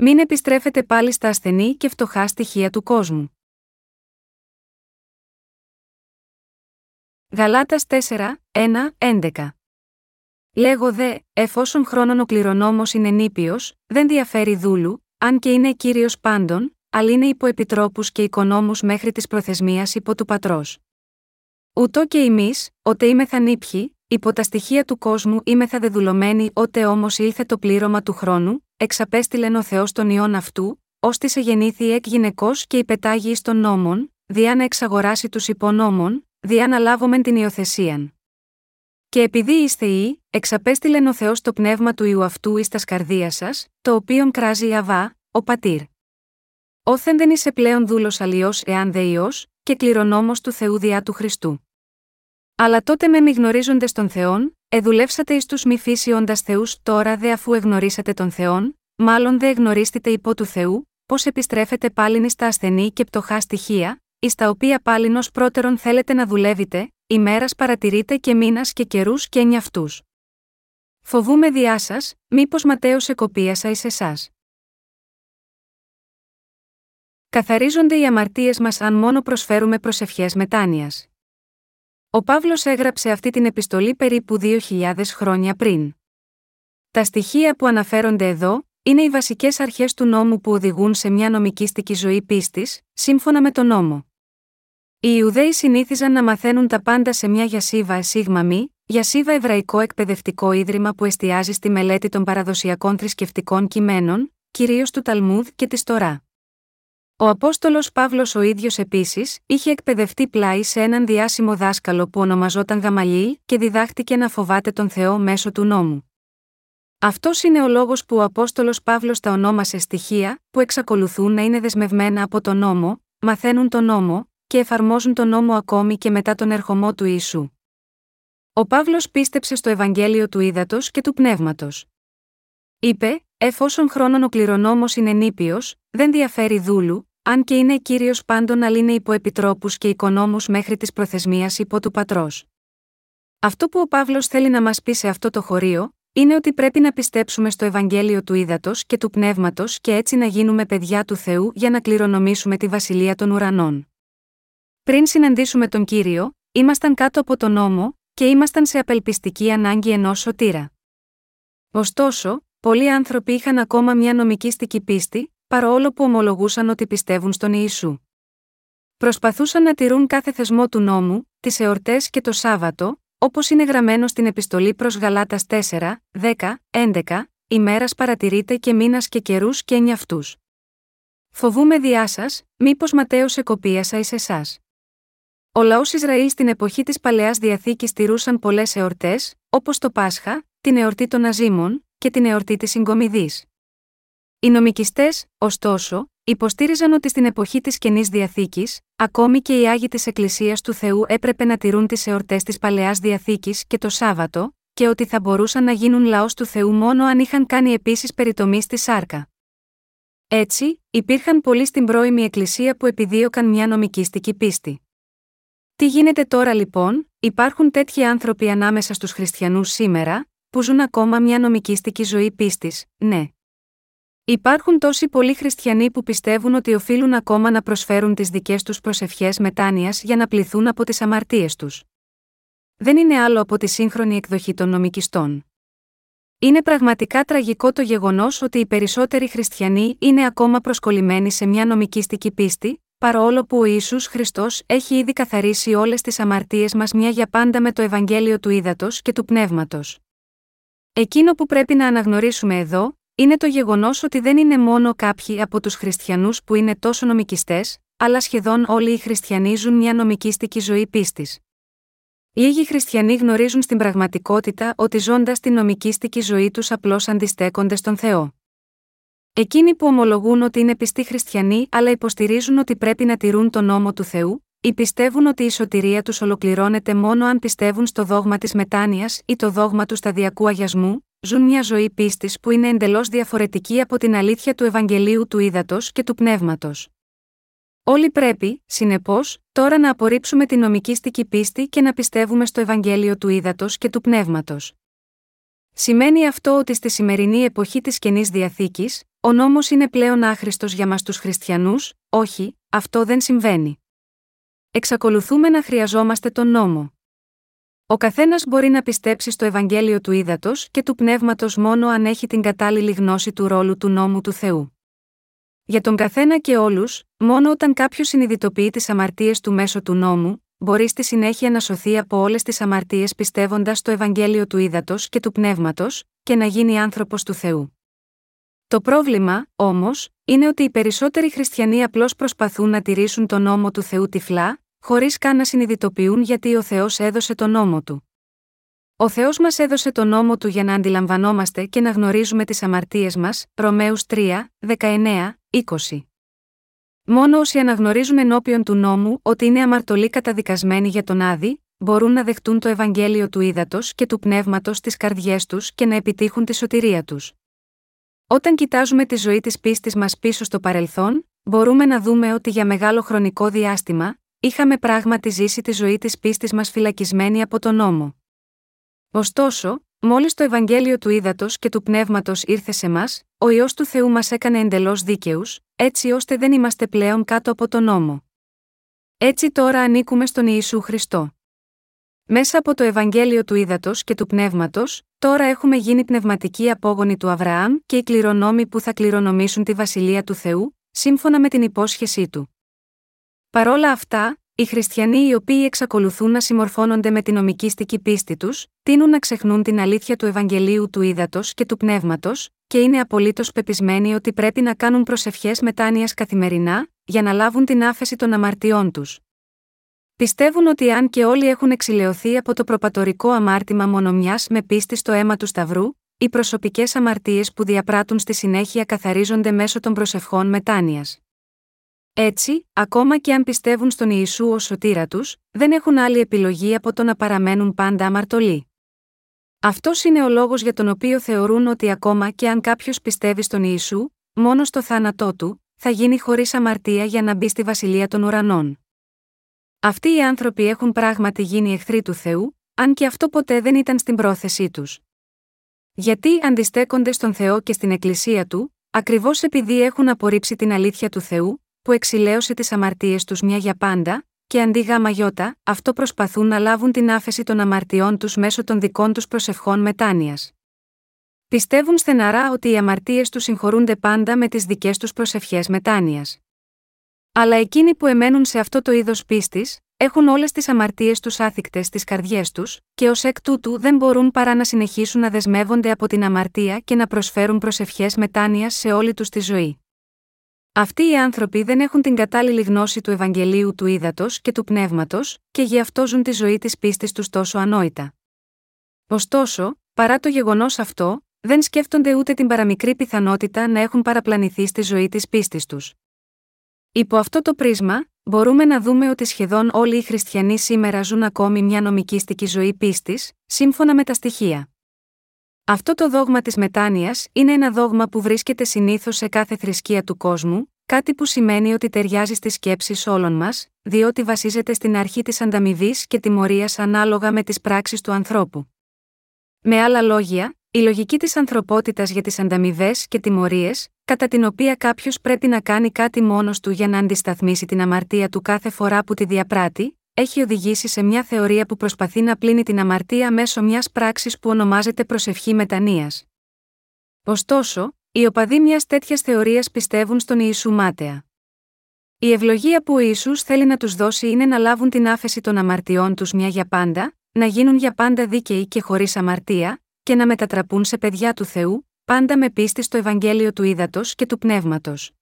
Μην επιστρέφετε πάλι στα ασθενή και φτωχά στοιχεία του κόσμου. Γαλάτας 4, 1, 11 Λέγω δε, εφόσον χρόνων ο κληρονόμος είναι νήπιος, δεν διαφέρει δούλου, αν και είναι κύριος πάντων, αλλά είναι υπό επιτρόπους και οικονόμους μέχρι της προθεσμίας υπό του πατρός. Ούτω και εμείς, ότε είμεθα νήπιοι, υπό τα στοιχεία του κόσμου είμεθα δεδουλωμένοι, ότε όμως ήλθε το πλήρωμα του χρόνου, εξαπέστειλεν ο Θεός τον ιόν αυτού, ώστε σε γεννήθη εκ γυναικός και υπετάγει των νόμων, διά να εξαγοράσει τους υπονόμων, διά να λάβομεν την υιοθεσίαν. Και επειδή είστε ή, εξαπέστειλεν ο Θεός το πνεύμα του ιού αυτού εις τας σκαρδία σας, το οποίον κράζει η Αβά, ο πατήρ. Όθεν δεν είσαι πλέον δούλος αλλιώς εάν δε ιό, και κληρονόμος του Θεού διά του Χριστού. Αλλά τότε με μη γνωρίζοντε τον Θεόν, εδουλεύσατε εις τους μη φύσιοντα Θεούς, τώρα δε αφού εγνωρίσατε τον Θεόν, μάλλον δε εγνωρίστητε υπό του Θεού, πώς επιστρέφετε πάλιν εις τα ασθενή και πτωχά στοιχεία, εις τα οποία πάλιν ως πρώτερον θέλετε να δουλεύετε, ημέρας παρατηρείτε και μήνας και καιρούς και νιαυτούς. Φοβούμε διά σας, μήπως ματέως εκοπίασα εις εσάς. Καθαρίζονται οι αμαρτίες μας αν μόνο προσφέρουμε προσευχές μετάνοιας. Ο Παύλος έγραψε αυτή την επιστολή περίπου 2.000 χρόνια πριν. Τα στοιχεία που αναφέρονται εδώ είναι οι βασικές αρχές του νόμου που οδηγούν σε μια νομικήστικη ζωή πίστης, σύμφωνα με τον νόμο. Οι Ιουδαίοι συνήθιζαν να μαθαίνουν τα πάντα σε μια γιασίβα εσίγμα μη, γιασίβα εβραϊκό εκπαιδευτικό ίδρυμα που εστιάζει στη μελέτη των παραδοσιακών θρησκευτικών κειμένων, κυρίως του Ταλμούδ και της Τωρά. Ο Απόστολος Παύλος ο ίδιος επίσης είχε εκπαιδευτεί πλάι σε έναν διάσημο δάσκαλο που ονομαζόταν Γαμαλή και διδάχτηκε να φοβάται τον Θεό μέσω του νόμου. Αυτός είναι ο λόγος που ο Απόστολος Παύλος τα ονόμασε στοιχεία που εξακολουθούν να είναι δεσμευμένα από τον νόμο, μαθαίνουν τον νόμο και εφαρμόζουν τον νόμο ακόμη και μετά τον ερχομό του Ιησού. Ο Παύλος πίστεψε στο Ευαγγέλιο του Ήδατος και του Πνεύματος. Είπε, εφόσον χρόνων ο κληρονόμος είναι νήπιος, δεν διαφέρει δούλου, αν και είναι κύριος πάντων αλλά είναι υπό επιτρόπου και οικονόμους μέχρι της προθεσμίας υπό του πατρός. Αυτό που ο Παύλος θέλει να μας πει σε αυτό το χωρίο, είναι ότι πρέπει να πιστέψουμε στο Ευαγγέλιο του Ήδατος και του Πνεύματος και έτσι να γίνουμε παιδιά του Θεού για να κληρονομήσουμε τη βασιλεία των ουρανών. Πριν συναντήσουμε τον κύριο, ήμασταν κάτω από τον νόμο, και ήμασταν σε απελπιστική ανάγκη ενός σωτήρα. Ωστόσο, πολλοί άνθρωποι είχαν ακόμα μια νομικήστικη πίστη, παρόλο που ομολογούσαν ότι πιστεύουν στον Ιησού. Προσπαθούσαν να τηρούν κάθε θεσμό του νόμου, τις εορτές και το Σάββατο, όπως είναι γραμμένο στην επιστολή προς Γαλάτας 4, 10, 11, ημέρας παρατηρείτε και μήνας και καιρούς και νιαυτού. Φοβούμε διά σας, μήπως ματέω εκοπίασα εις εσάς. Ο λαός Ισραήλ στην εποχή της Παλαιάς Διαθήκης τηρούσαν πολλές εορτές, όπως το Πάσχα, την εορτή των Αζήμων και την εορτή της Συγκομιδής. Οι νομικιστές, ωστόσο, υποστήριζαν ότι στην εποχή της Καινής Διαθήκης, ακόμη και οι άγιοι της Εκκλησίας του Θεού έπρεπε να τηρούν τις εορτές της Παλαιάς Διαθήκης και το Σάββατο, και ότι θα μπορούσαν να γίνουν λαός του Θεού μόνο αν είχαν κάνει επίσης περιτομή στη σάρκα. Έτσι, υπήρχαν πολλοί στην πρώιμη Εκκλησία που επιδίωκαν μια νομικήστική πίστη. Τι γίνεται τώρα λοιπόν, υπάρχουν τέτοιοι άνθρωποι ανάμεσα στους χριστιανούς σήμερα, που ζουν ακόμα μια νομικήστικη ζωή πίστης, ναι. Υπάρχουν τόσοι πολλοί χριστιανοί που πιστεύουν ότι οφείλουν ακόμα να προσφέρουν τις δικές τους προσευχές μετάνοιας για να πληθούν από τις αμαρτίες τους. Δεν είναι άλλο από τη σύγχρονη εκδοχή των νομικιστών. Είναι πραγματικά τραγικό το γεγονός ότι οι περισσότεροι χριστιανοί είναι ακόμα προσκολλημένοι σε μια νομικήστική πίστη, παρόλο που ο Ιησούς Χριστός έχει ήδη καθαρίσει όλες τις αμαρτίες μας μια για πάντα με το Ευαγγέλιο του Ήδατος και του Πνεύματος. Εκείνο που πρέπει να αναγνωρίσουμε εδώ, είναι το γεγονός ότι δεν είναι μόνο κάποιοι από τους χριστιανούς που είναι τόσο νομικιστές, αλλά σχεδόν όλοι οι χριστιανοί ζουν μια νομικήστικη ζωή πίστης. Λίγοι χριστιανοί γνωρίζουν στην πραγματικότητα ότι ζώντας την νομικήστικη ζωή τους απλώς αντιστέκονται στον Θεό. Εκείνοι που ομολογούν ότι είναι πιστοί χριστιανοί αλλά υποστηρίζουν ότι πρέπει να τηρούν τον νόμο του Θεού, ή πιστεύουν ότι η σωτηρία τους ολοκληρώνεται μόνο αν πιστεύουν στο δόγμα της μετάνοιας ή το δόγμα του σταδιακού αγιασμού, ζουν μια ζωή πίστης που είναι εντελώς διαφορετική από την αλήθεια του Ευαγγελίου του Ήδατος και του Πνεύματος. Όλοι πρέπει, συνεπώς, τώρα να απορρίψουμε την νομικήστικη πίστη και να πιστεύουμε στο Ευαγγέλιο του Ήδατος και του Πνεύματος. Σημαίνει αυτό ότι στη σημερινή εποχή της καινής διαθήκης, ο νόμος είναι πλέον άχρηστος για μας τους χριστιανούς, όχι, αυτό δεν συμβαίνει. Εξακολουθούμε να χρειαζόμαστε τον νόμο. Ο καθένας μπορεί να πιστέψει στο Ευαγγέλιο του Ήδατος και του Πνεύματος μόνο αν έχει την κατάλληλη γνώση του ρόλου του νόμου του Θεού. Για τον καθένα και όλους, μόνο όταν κάποιος συνειδητοποιεί τις αμαρτίες του μέσω του νόμου, μπορεί στη συνέχεια να σωθεί από όλες τις αμαρτίες πιστεύοντας στο Ευαγγέλιο του Ήδατος και του Πνεύματος, και να γίνει άνθρωπος του Θεού. Το πρόβλημα, όμως, είναι ότι οι περισσότεροι χριστιανοί απλώς προσπαθούν να τηρήσουν τον νόμο του Θεού τυφλά, χωρίς καν να συνειδητοποιούν γιατί ο Θεός έδωσε τον νόμο του. Ο Θεός μας έδωσε τον νόμο του για να αντιλαμβανόμαστε και να γνωρίζουμε τις αμαρτίες μας, Ρωμαίους 3, 19, 20. Μόνο όσοι αναγνωρίζουν ενώπιον του νόμου ότι είναι αμαρτωλοί καταδικασμένοι για τον άδη, μπορούν να δεχτούν το Ευαγγέλιο του ύδατο και του πνεύματος στις καρδιές τους και να επιτύχουν τη σωτηρία τους. Όταν κοιτάζουμε τη ζωή της πίστης μας πίσω στο παρελθόν, μπορούμε να δούμε ότι για μεγάλο χρονικό διάστημα, είχαμε πράγματι ζήσει τη ζωή της πίστης μας φυλακισμένη από τον νόμο. Ωστόσο, μόλις το Ευαγγέλιο του ύδατο και του πνεύματος ήρθε σε μας, ο ιό του Θεού μας έκανε εντελώς δίκαιους, έτσι ώστε δεν είμαστε πλέον κάτω από τον νόμο. Έτσι τώρα ανήκουμε στον Ιησού Χριστό. Μέσα από το Ευαγγέλιο του Ήδατος και του Πνεύματος, τώρα έχουμε γίνει πνευματικοί απόγονοι του Αβραάμ και οι κληρονόμοι που θα κληρονομήσουν τη βασιλεία του Θεού, σύμφωνα με την υπόσχεσή του. Παρόλα αυτά, οι χριστιανοί οι οποίοι εξακολουθούν να συμμορφώνονται με την νομικήστική πίστη τους, τείνουν να ξεχνούν την αλήθεια του Ευαγγελίου του Ήδατος και του Πνεύματος, και είναι απολύτως πεπισμένοι ότι πρέπει να κάνουν προσευχές μετάνοιας καθημερινά, για να λάβουν την άφεση των αμαρτιών τους. Πιστεύουν ότι αν και όλοι έχουν εξηλαιωθεί από το προπατορικό αμάρτημα μονομιά με πίστη στο αίμα του Σταυρού, οι προσωπικές αμαρτίες που διαπράττουν στη συνέχεια καθαρίζονται μέσω των προσευχών μετάνοιας. Έτσι, ακόμα και αν πιστεύουν στον Ιησού ως σωτήρα τους, δεν έχουν άλλη επιλογή από το να παραμένουν πάντα αμαρτωλοί. Αυτός είναι ο λόγος για τον οποίο θεωρούν ότι ακόμα και αν κάποιος πιστεύει στον Ιησού, μόνο στο θάνατό του, θα γίνει χωρίς αμαρτία για να μπει στη βασιλεία των ουρανών. Αυτοί οι άνθρωποι έχουν πράγματι γίνει εχθροί του Θεού, αν και αυτό ποτέ δεν ήταν στην πρόθεσή τους. Γιατί αντιστέκονται στον Θεό και στην Εκκλησία του, ακριβώς επειδή έχουν απορρίψει την αλήθεια του Θεού, που εξηλαίωσε τις αμαρτίες τους μια για πάντα, και αντί γάμα γιώτα, αυτό προσπαθούν να λάβουν την άφεση των αμαρτιών τους μέσω των δικών τους προσευχών μετάνοιας. Πιστεύουν στεναρά ότι οι αμαρτίες τους συγχωρούνται πάντα με τις δικές τους προσευχές μετάνοιας. Αλλά εκείνοι που εμένουν σε αυτό το είδος πίστης, έχουν όλες τις αμαρτίες τους άθικτες στις καρδιές τους, και ως εκ τούτου δεν μπορούν παρά να συνεχίσουν να δεσμεύονται από την αμαρτία και να προσφέρουν προσευχές μετάνοιας σε όλη τους τη ζωή. Αυτοί οι άνθρωποι δεν έχουν την κατάλληλη γνώση του Ευαγγελίου του Ήδατος και του Πνεύματος, και γι' αυτό ζουν τη ζωή της πίστης τους τόσο ανόητα. Ωστόσο, παρά το γεγονός αυτό, δεν σκέφτονται ούτε την παραμικρή πιθανότητα να έχουν παραπλανηθεί στη ζωή της πίστης τους. Υπό αυτό το πρίσμα, μπορούμε να δούμε ότι σχεδόν όλοι οι χριστιανοί σήμερα ζουν ακόμη μια νομικήστικη ζωή πίστης, σύμφωνα με τα στοιχεία. Αυτό το δόγμα της μετάνοιας είναι ένα δόγμα που βρίσκεται συνήθως σε κάθε θρησκεία του κόσμου, κάτι που σημαίνει ότι ταιριάζει στις σκέψεις όλων μας, διότι βασίζεται στην αρχή της ανταμοιβής και τιμωρίας ανάλογα με τις πράξεις του ανθρώπου. Με άλλα λόγια, η λογική της ανθρωπότητας για τις ανταμοιβές και τιμωρίες, κατά την οποία κάποιος πρέπει να κάνει κάτι μόνος του για να αντισταθμίσει την αμαρτία του κάθε φορά που τη διαπράττει, έχει οδηγήσει σε μια θεωρία που προσπαθεί να πλύνει την αμαρτία μέσω μιας πράξης που ονομάζεται προσευχή μετανία. Ωστόσο, οι οπαδοί μιας τέτοιας θεωρίας πιστεύουν στον Ιησού μάταια. Η ευλογία που ο Ιησούς θέλει να τους δώσει είναι να λάβουν την άφεση των αμαρτιών τους μια για πάντα, να γίνουν για πάντα δίκαιοι και χωρίς αμαρτία, και να μετατραπούν σε παιδιά του Θεού, πάντα με πίστη στο Ευαγγέλιο του Ήδατος και του Πνεύματος.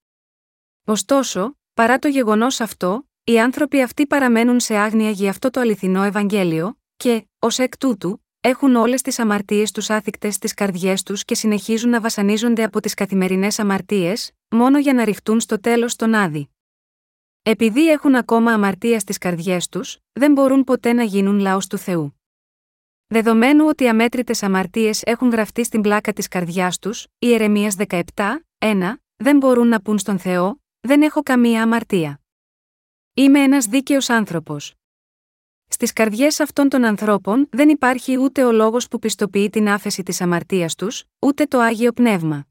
Ωστόσο, παρά το γεγονός αυτό, οι άνθρωποι αυτοί παραμένουν σε άγνοια για αυτό το αληθινό Ευαγγέλιο, και, ως εκ τούτου, έχουν όλες τις αμαρτίες τους άθικτες στις καρδιές τους και συνεχίζουν να βασανίζονται από τις καθημερινές αμαρτίες, μόνο για να ρηχτούν στο τέλος τον άδει. Επειδή έχουν ακόμα αμαρτία στις καρδιές τους, δεν μπορούν ποτέ να γίνουν λαός του Θεού. Δεδομένου ότι αμέτρητες αμαρτίες έχουν γραφτεί στην πλάκα της καρδιάς τους, η Ερεμίας 17, 1, δεν μπορούν να πούν στον Θεό, δεν έχω καμία αμαρτία. Είμαι ένας δίκαιος άνθρωπος. Στις καρδιές αυτών των ανθρώπων δεν υπάρχει ούτε ο λόγος που πιστοποιεί την άφεση της αμαρτίας τους, ούτε το άγιο πνεύμα.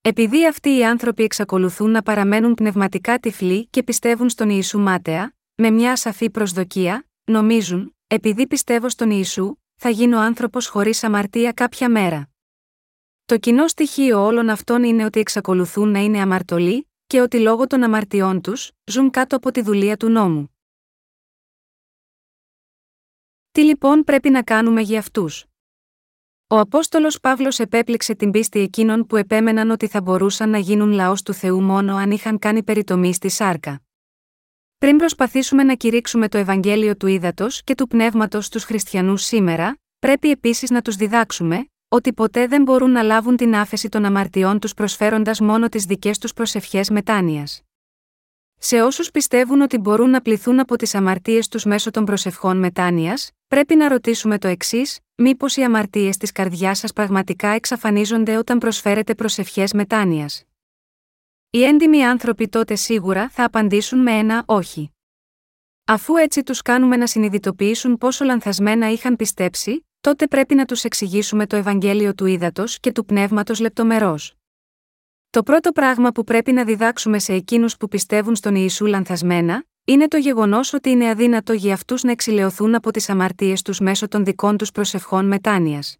Επειδή αυτοί οι άνθρωποι εξακολουθούν να παραμένουν πνευματικά τυφλοί και πιστεύουν στον Ιησού μάταια, με μια ασαφή προσδοκία, νομίζουν, επειδή πιστεύω στον Ιησού, θα γίνω άνθρωπος χωρίς αμαρτία κάποια μέρα. Το κοινό στοιχείο όλων αυτών είναι ότι εξακολουθούν να είναι αμαρτωλοί και ότι λόγω των αμαρτιών τους ζουν κάτω από τη δουλεία του νόμου. Τι λοιπόν πρέπει να κάνουμε για αυτούς; Ο Απόστολος Παύλος επέπληξε την πίστη εκείνων που επέμεναν ότι θα μπορούσαν να γίνουν λαός του Θεού μόνο αν είχαν κάνει περιτομή στη σάρκα. Πριν προσπαθήσουμε να κηρύξουμε το Ευαγγέλιο του Ήδατος και του Πνεύματος στου χριστιανούς σήμερα, πρέπει επίσης να τους διδάξουμε, ότι ποτέ δεν μπορούν να λάβουν την άφεση των αμαρτιών τους προσφέροντας μόνο τις δικές τους προσευχές μετάνοιας. Σε όσους πιστεύουν ότι μπορούν να πληθούν από τις αμαρτίες τους μέσω των προσευχών μετάνοιας, πρέπει να ρωτήσουμε το εξής: Μήπως οι αμαρτίες της καρδιάς σας πραγματικά εξαφανίζονται όταν προσφέρετε προσευχές μετάνοιας; Οι έντιμοι άνθρωποι τότε σίγουρα θα απαντήσουν με ένα όχι. Αφού έτσι τους κάνουμε να συνειδητοποιήσουν πόσο λανθασμένα είχαν πιστέψει, τότε πρέπει να τους εξηγήσουμε το Ευαγγέλιο του ύδατο και του πνεύματος λεπτομερώς. Το πρώτο πράγμα που πρέπει να διδάξουμε σε εκείνους που πιστεύουν στον Ιησού λανθασμένα, είναι το γεγονός ότι είναι αδύνατο για αυτούς να εξηλαιωθούν από τις αμαρτίες τους μέσω των δικών τους προσευχών μετάνοιας.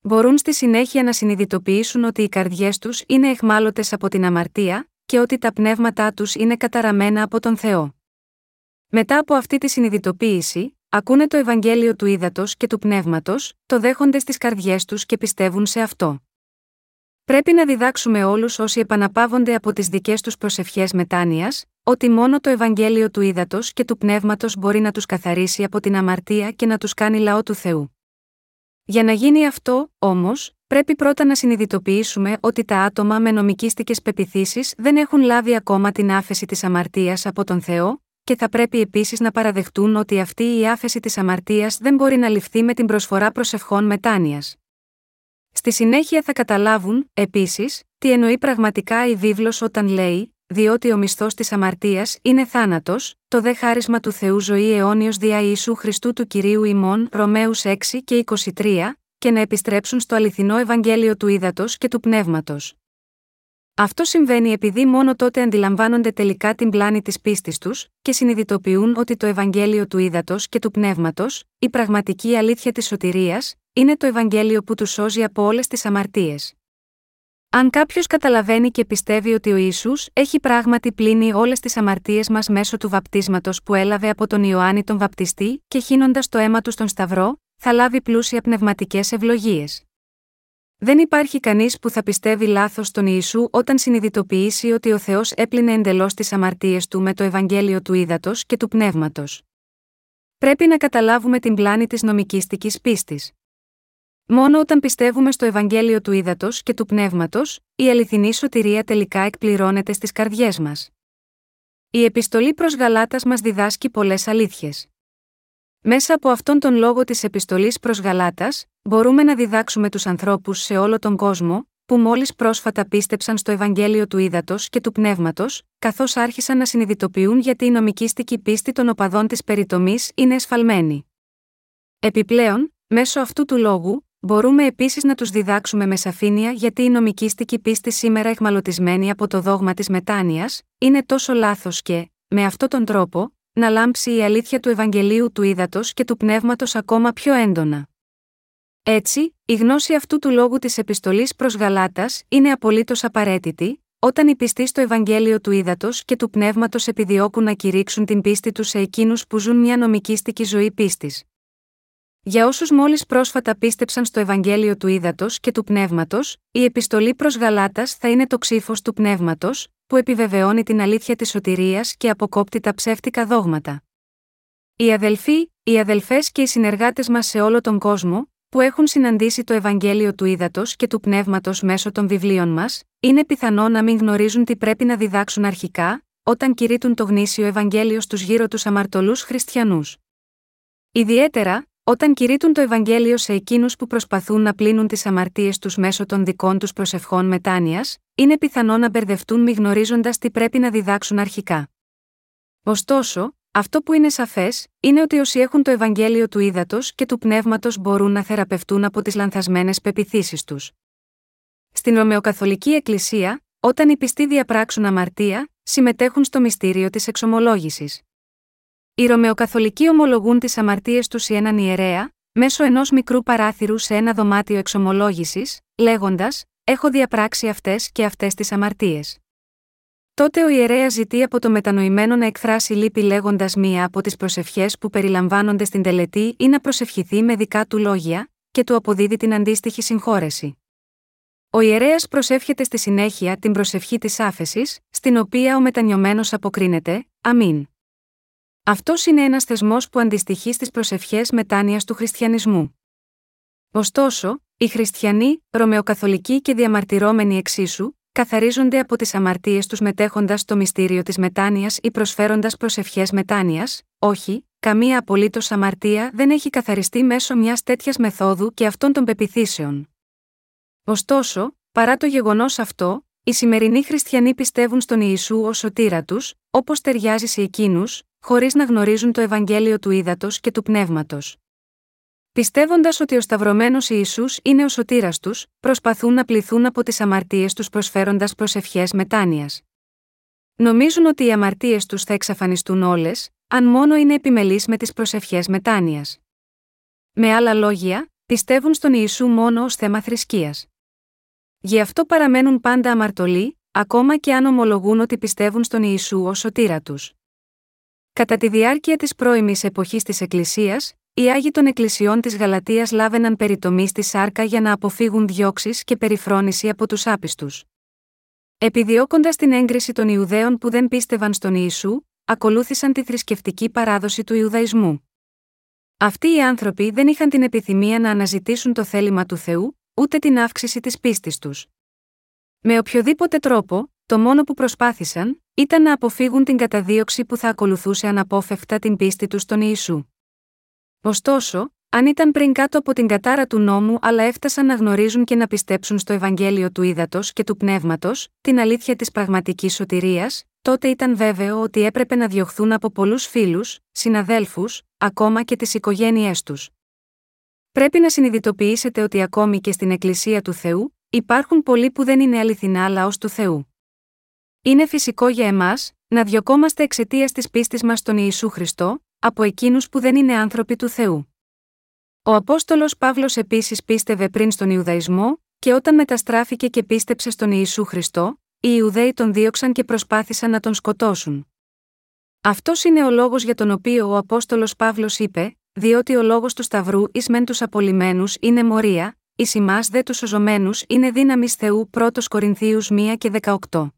Μπορούν στη συνέχεια να συνειδητοποιήσουν ότι οι καρδιές τους είναι εχμάλωτες από την αμαρτία, και ότι τα πνεύματά τους είναι καταραμένα από τον Θεό. Μετά από αυτή τη συνειδητοποίηση, ακούνε το Ευαγγέλιο του ύδατο και του πνεύματος, το δέχονται στι καρδιές τους και πιστεύουν σε αυτό. Πρέπει να διδάξουμε όλους όσοι επαναπαύονται από τις δικές τους προσευχές μετάνοιας, ότι μόνο το Ευαγγέλιο του ύδατο και του πνεύματος μπορεί να τους καθαρίσει από την αμαρτία και να τους κάνει λαό του Θεού. Για να γίνει αυτό, όμως, πρέπει πρώτα να συνειδητοποιήσουμε ότι τα άτομα με νομικίστικε πεπιθήσεις δεν έχουν λάβει ακόμα την άφεση της αμαρτίας από τον Θεό, και θα πρέπει επίσης να παραδεχτούν ότι αυτή η άφεση της αμαρτίας δεν μπορεί να ληφθεί με την προσφορά προσευχών μετάνοιας. Στη συνέχεια θα καταλάβουν, επίσης, τι εννοεί πραγματικά η βίβλος όταν λέει: Διότι ο μισθός της αμαρτίας είναι θάνατος, το δε χάρισμα του Θεού ζωή αιώνιος δια Ιησού Χριστού του κυρίου ημών, Ρωμαίους 6 και 23, και να επιστρέψουν στο αληθινό Ευαγγέλιο του ύδατο και του πνεύματος. Αυτό συμβαίνει επειδή μόνο τότε αντιλαμβάνονται τελικά την πλάνη της πίστης τους και συνειδητοποιούν ότι το Ευαγγέλιο του ύδατο και του πνεύματος, η πραγματική αλήθεια της σωτηρίας, είναι το Ευαγγέλιο που τους σώζει από όλες τις αμαρτίες. Αν κάποιος καταλαβαίνει και πιστεύει ότι ο Ισού έχει πράγματι πλύνει όλες τις αμαρτίες μας μέσω του βαπτίσματος που έλαβε από τον Ιωάννη τον Βαπτιστή και χύνοντας το αίμα του στον Σταυρό, θα λάβει πλούσια πνευματικές ευλογίες. Δεν υπάρχει κανείς που θα πιστεύει λάθος στον Ιησού όταν συνειδητοποιήσει ότι ο Θεός έπλυνε εντελώς τις αμαρτίες του με το Ευαγγέλιο του ύδατο και του πνεύματος. Πρέπει να καταλάβουμε την πλάνη της νομικήστική πίστης. Μόνο όταν πιστεύουμε στο Ευαγγέλιο του ύδατο και του πνεύματος, η αληθινή σωτηρία τελικά εκπληρώνεται στις καρδιές μας. Η επιστολή προς Γαλάτας μας διδάσκει πολλές αλήθειες. Μέσα από αυτόν τον λόγο της επιστολής προς Γαλάτας, μπορούμε να διδάξουμε τους ανθρώπους σε όλο τον κόσμο, που μόλις πρόσφατα πίστεψαν στο Ευαγγέλιο του Ήδατος και του Πνεύματος, καθώς άρχισαν να συνειδητοποιούν γιατί η νομικήστικη πίστη των οπαδών της περιτομής είναι εσφαλμένη. Επιπλέον, μέσω αυτού του λόγου, μπορούμε επίσης να τους διδάξουμε με σαφήνεια γιατί η νομικήστικη πίστη σήμερα εχμαλωτισμένη από το δόγμα της μετάνοιας, είναι τόσο λάθος και, με αυτόν τον τρόπο, να λάμψει η αλήθεια του Ευαγγελίου του Ήδατος και του Πνεύματος ακόμα πιο έντονα. Έτσι, η γνώση αυτού του λόγου της επιστολής προς Γαλάτας είναι απολύτως απαραίτητη, όταν οι πιστοί στο Ευαγγέλιο του Ήδατος και του Πνεύματος επιδιώκουν να κηρύξουν την πίστη τους σε εκείνους που ζουν μια νομικήστικη ζωή πίστης. Για όσους μόλις πρόσφατα πίστεψαν στο Ευαγγέλιο του Ήδατος και του Πνεύματος, η επιστολή προς Γαλάτας θα είναι το ψήφο του Πνεύματος, που επιβεβαιώνει την αλήθεια της σωτηρίας και αποκόπτει τα ψεύτικα δόγματα. Οι αδελφοί, οι αδελφές και οι συνεργάτες μας σε όλο τον κόσμο, που έχουν συναντήσει το Ευαγγέλιο του Ήδατος και του Πνεύματος μέσω των βιβλίων μας, είναι πιθανό να μην γνωρίζουν τι πρέπει να διδάξουν αρχικά, όταν κηρύττουν το γνήσιο Ευαγγέλιο στους γύρω τους αμαρτωλούς χριστιανούς. Ιδιαίτερα, όταν κηρύττουν το Ευαγγέλιο σε εκείνους που προσπαθούν να πλύνουν τις αμαρτίες τους μέσω των δικών τους προσευχών μετάνοιας, είναι πιθανό να μπερδευτούν μη γνωρίζοντας τι πρέπει να διδάξουν αρχικά. Ωστόσο, αυτό που είναι σαφές, είναι ότι όσοι έχουν το Ευαγγέλιο του ύδατος και του πνεύματος μπορούν να θεραπευτούν από τις λανθασμένες πεπιθήσεις τους. Στην Ρωμαιοκαθολική Εκκλησία, όταν οι πιστοί διαπράξουν αμαρτία, συμμετέχουν στο μυστήριο της εξομολόγησης. Οι Ρωμαιοκαθολικοί ομολογούν τις αμαρτίες τους σε έναν ιερέα, μέσω ενός μικρού παράθυρου σε ένα δωμάτιο εξομολόγησης, λέγοντας: Έχω διαπράξει αυτές και αυτές τις αμαρτίες. Τότε ο ιερέας ζητεί από το μετανοημένο να εκφράσει λύπη λέγοντας μία από τις προσευχές που περιλαμβάνονται στην τελετή ή να προσευχηθεί με δικά του λόγια, και του αποδίδει την αντίστοιχη συγχώρεση. Ο ιερέας προσεύχεται στη συνέχεια την προσευχή της άφεσης, στην οποία ο μετανιωμένος αποκρίνεται, Αμήν. Αυτός είναι ένας θεσμός που αντιστοιχεί στις προσευχές μετάνοιας του χριστιανισμού. Ωστόσο, οι χριστιανοί, ρωμαιοκαθολικοί και διαμαρτυρώμενοι εξίσου, καθαρίζονται από τις αμαρτίες τους μετέχοντας στο μυστήριο της μετάνοιας ή προσφέροντας προσευχές μετάνοιας, όχι, καμία απολύτως αμαρτία δεν έχει καθαριστεί μέσω μιας τέτοιας μεθόδου και αυτών των πεπιθήσεων. Ωστόσο, παρά το γεγονός αυτό, οι σημερινοί χριστιανοί πιστεύουν στον Ιησού ως σωτήρα τους, όπως ταιριάζει σε εκείνους, χωρίς να γνωρίζουν το Ευαγγέλιο του ύδατο και του πνεύματος. Πιστεύοντας ότι ο Σταυρωμένος Ιησούς είναι ο σωτήρας τους, προσπαθούν να πληθούν από τις αμαρτίες τους προσφέροντας προσευχές μετάνοιας. Νομίζουν ότι οι αμαρτίες τους θα εξαφανιστούν όλες, αν μόνο είναι επιμελείς με τις προσευχές μετάνοιας. Με άλλα λόγια, πιστεύουν στον Ιησού μόνο ως θέμα θρησκείας. Γι' αυτό παραμένουν πάντα αμαρτωλοί, ακόμα και αν ομολογούν ότι πιστεύουν στον Ιησού ως σωτήρα τους. Κατά τη διάρκεια της πρώιμης εποχής της Εκκλησίας, οι Άγιοι των Εκκλησιών της Γαλατείας λάβαιναν περιτομή στη σάρκα για να αποφύγουν διώξεις και περιφρόνηση από τους άπιστους. Επιδιώκοντας την έγκριση των Ιουδαίων που δεν πίστευαν στον Ιησού, ακολούθησαν τη θρησκευτική παράδοση του Ιουδαϊσμού. Αυτοί οι άνθρωποι δεν είχαν την επιθυμία να αναζητήσουν το θέλημα του Θεού, ούτε την αύξηση της πίστης τους. Με οποιοδήποτε τρόπο, το μόνο που προσπάθησαν, ήταν να αποφύγουν την καταδίωξη που θα ακολουθούσε αναπόφευκτα την πίστη τους στον Ιησού. Ωστόσο, αν ήταν πριν κάτω από την κατάρα του νόμου αλλά έφτασαν να γνωρίζουν και να πιστέψουν στο Ευαγγέλιο του Ήδατος και του Πνεύματος, την αλήθεια της πραγματικής σωτηρίας, τότε ήταν βέβαιο ότι έπρεπε να διωχθούν από πολλούς φίλους, συναδέλφους, ακόμα και τις οικογένειές τους. Πρέπει να συνειδητοποιήσετε ότι ακόμη και στην Εκκλησία του Θεού, υπάρχουν πολλοί που δεν είναι αληθινά λαός του Θεού. Είναι φυσικό για εμάς να διωκόμαστε εξαιτίας της πίστης μας στον Ιησού Χριστό, από εκείνους που δεν είναι άνθρωποι του Θεού. Ο Απόστολος Παύλος επίσης πίστευε πριν στον Ιουδαϊσμό, και όταν μεταστράφηκε και πίστεψε στον Ιησού Χριστό, οι Ιουδαίοι τον δίωξαν και προσπάθησαν να τον σκοτώσουν. Αυτός είναι ο λόγος για τον οποίο ο Απόστολος Παύλος είπε: Διότι ο λόγος του Σταυρού εις μεν τους απολυμμένου είναι μορία, εις ημάς δε τους οζωμένου είναι δύναμης Θεού 1 Κορινθίους 1 και 18.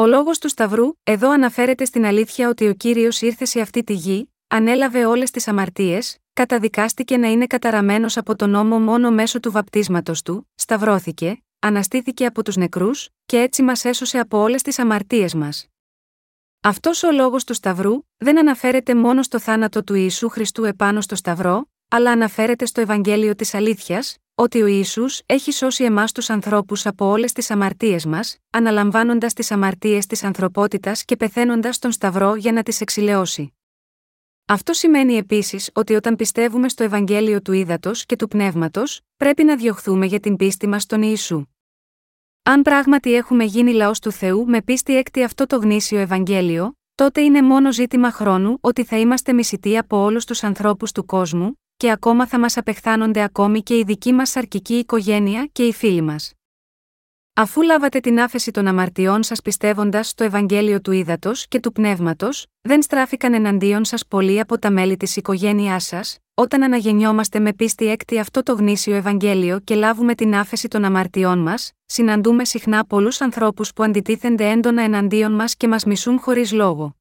Ο λόγος του Σταυρού, εδώ αναφέρεται στην αλήθεια ότι ο κύριος ήρθε σε αυτή τη γη, ανέλαβε όλες τις αμαρτίες, καταδικάστηκε να είναι καταραμένος από τον νόμο μόνο μέσω του βαπτίσματος του, σταυρώθηκε, αναστήθηκε από τους νεκρούς, και έτσι μας έσωσε από όλες τις αμαρτίες μας. Αυτός ο λόγος του Σταυρού δεν αναφέρεται μόνο στο θάνατο του Ιησού Χριστού επάνω στο Σταυρό, αλλά αναφέρεται στο Ευαγγέλιο της Αλήθειας, ότι ο Ισού έχει σώσει εμάς τους ανθρώπους από όλες τις αμαρτίες μας, αναλαμβάνοντας τις αμαρτίες της ανθρωπότητας και πεθαίνοντας στον Σταυρό για να τις εξηλαιώσει. Αυτό σημαίνει επίσης ότι όταν πιστεύουμε στο Ευαγγέλιο του Ήδατος και του Πνεύματος, πρέπει να διωχθούμε για την πίστη μας στον Ιησού. Αν πράγματι έχουμε γίνει λαός του Θεού με πίστη έκτη αυτό το γνήσιο Ευαγγέλιο, τότε είναι μόνο ζήτημα χρόνου ότι θα είμαστε μισητοί από όλους τους ανθρώπους του κόσμου, και ακόμα θα μας απεχθάνονται ακόμη και η δική μας σαρκική οικογένεια και οι φίλοι μας. Αφού λάβατε την άφεση των αμαρτιών σας πιστεύοντας στο Ευαγγέλιο του Ήδατος και του Πνεύματος, δεν στράφηκαν εναντίον σας πολλοί από τα μέλη της οικογένειάς σας, όταν αναγεννιόμαστε με πίστη έκτη αυτό το γνήσιο Ευαγγέλιο και λάβουμε την άφεση των αμαρτιών μας, συναντούμε συχνά πολλούς ανθρώπους που αντιτίθενται έντονα εναντίον μας και μας μισούν χωρίς λόγο.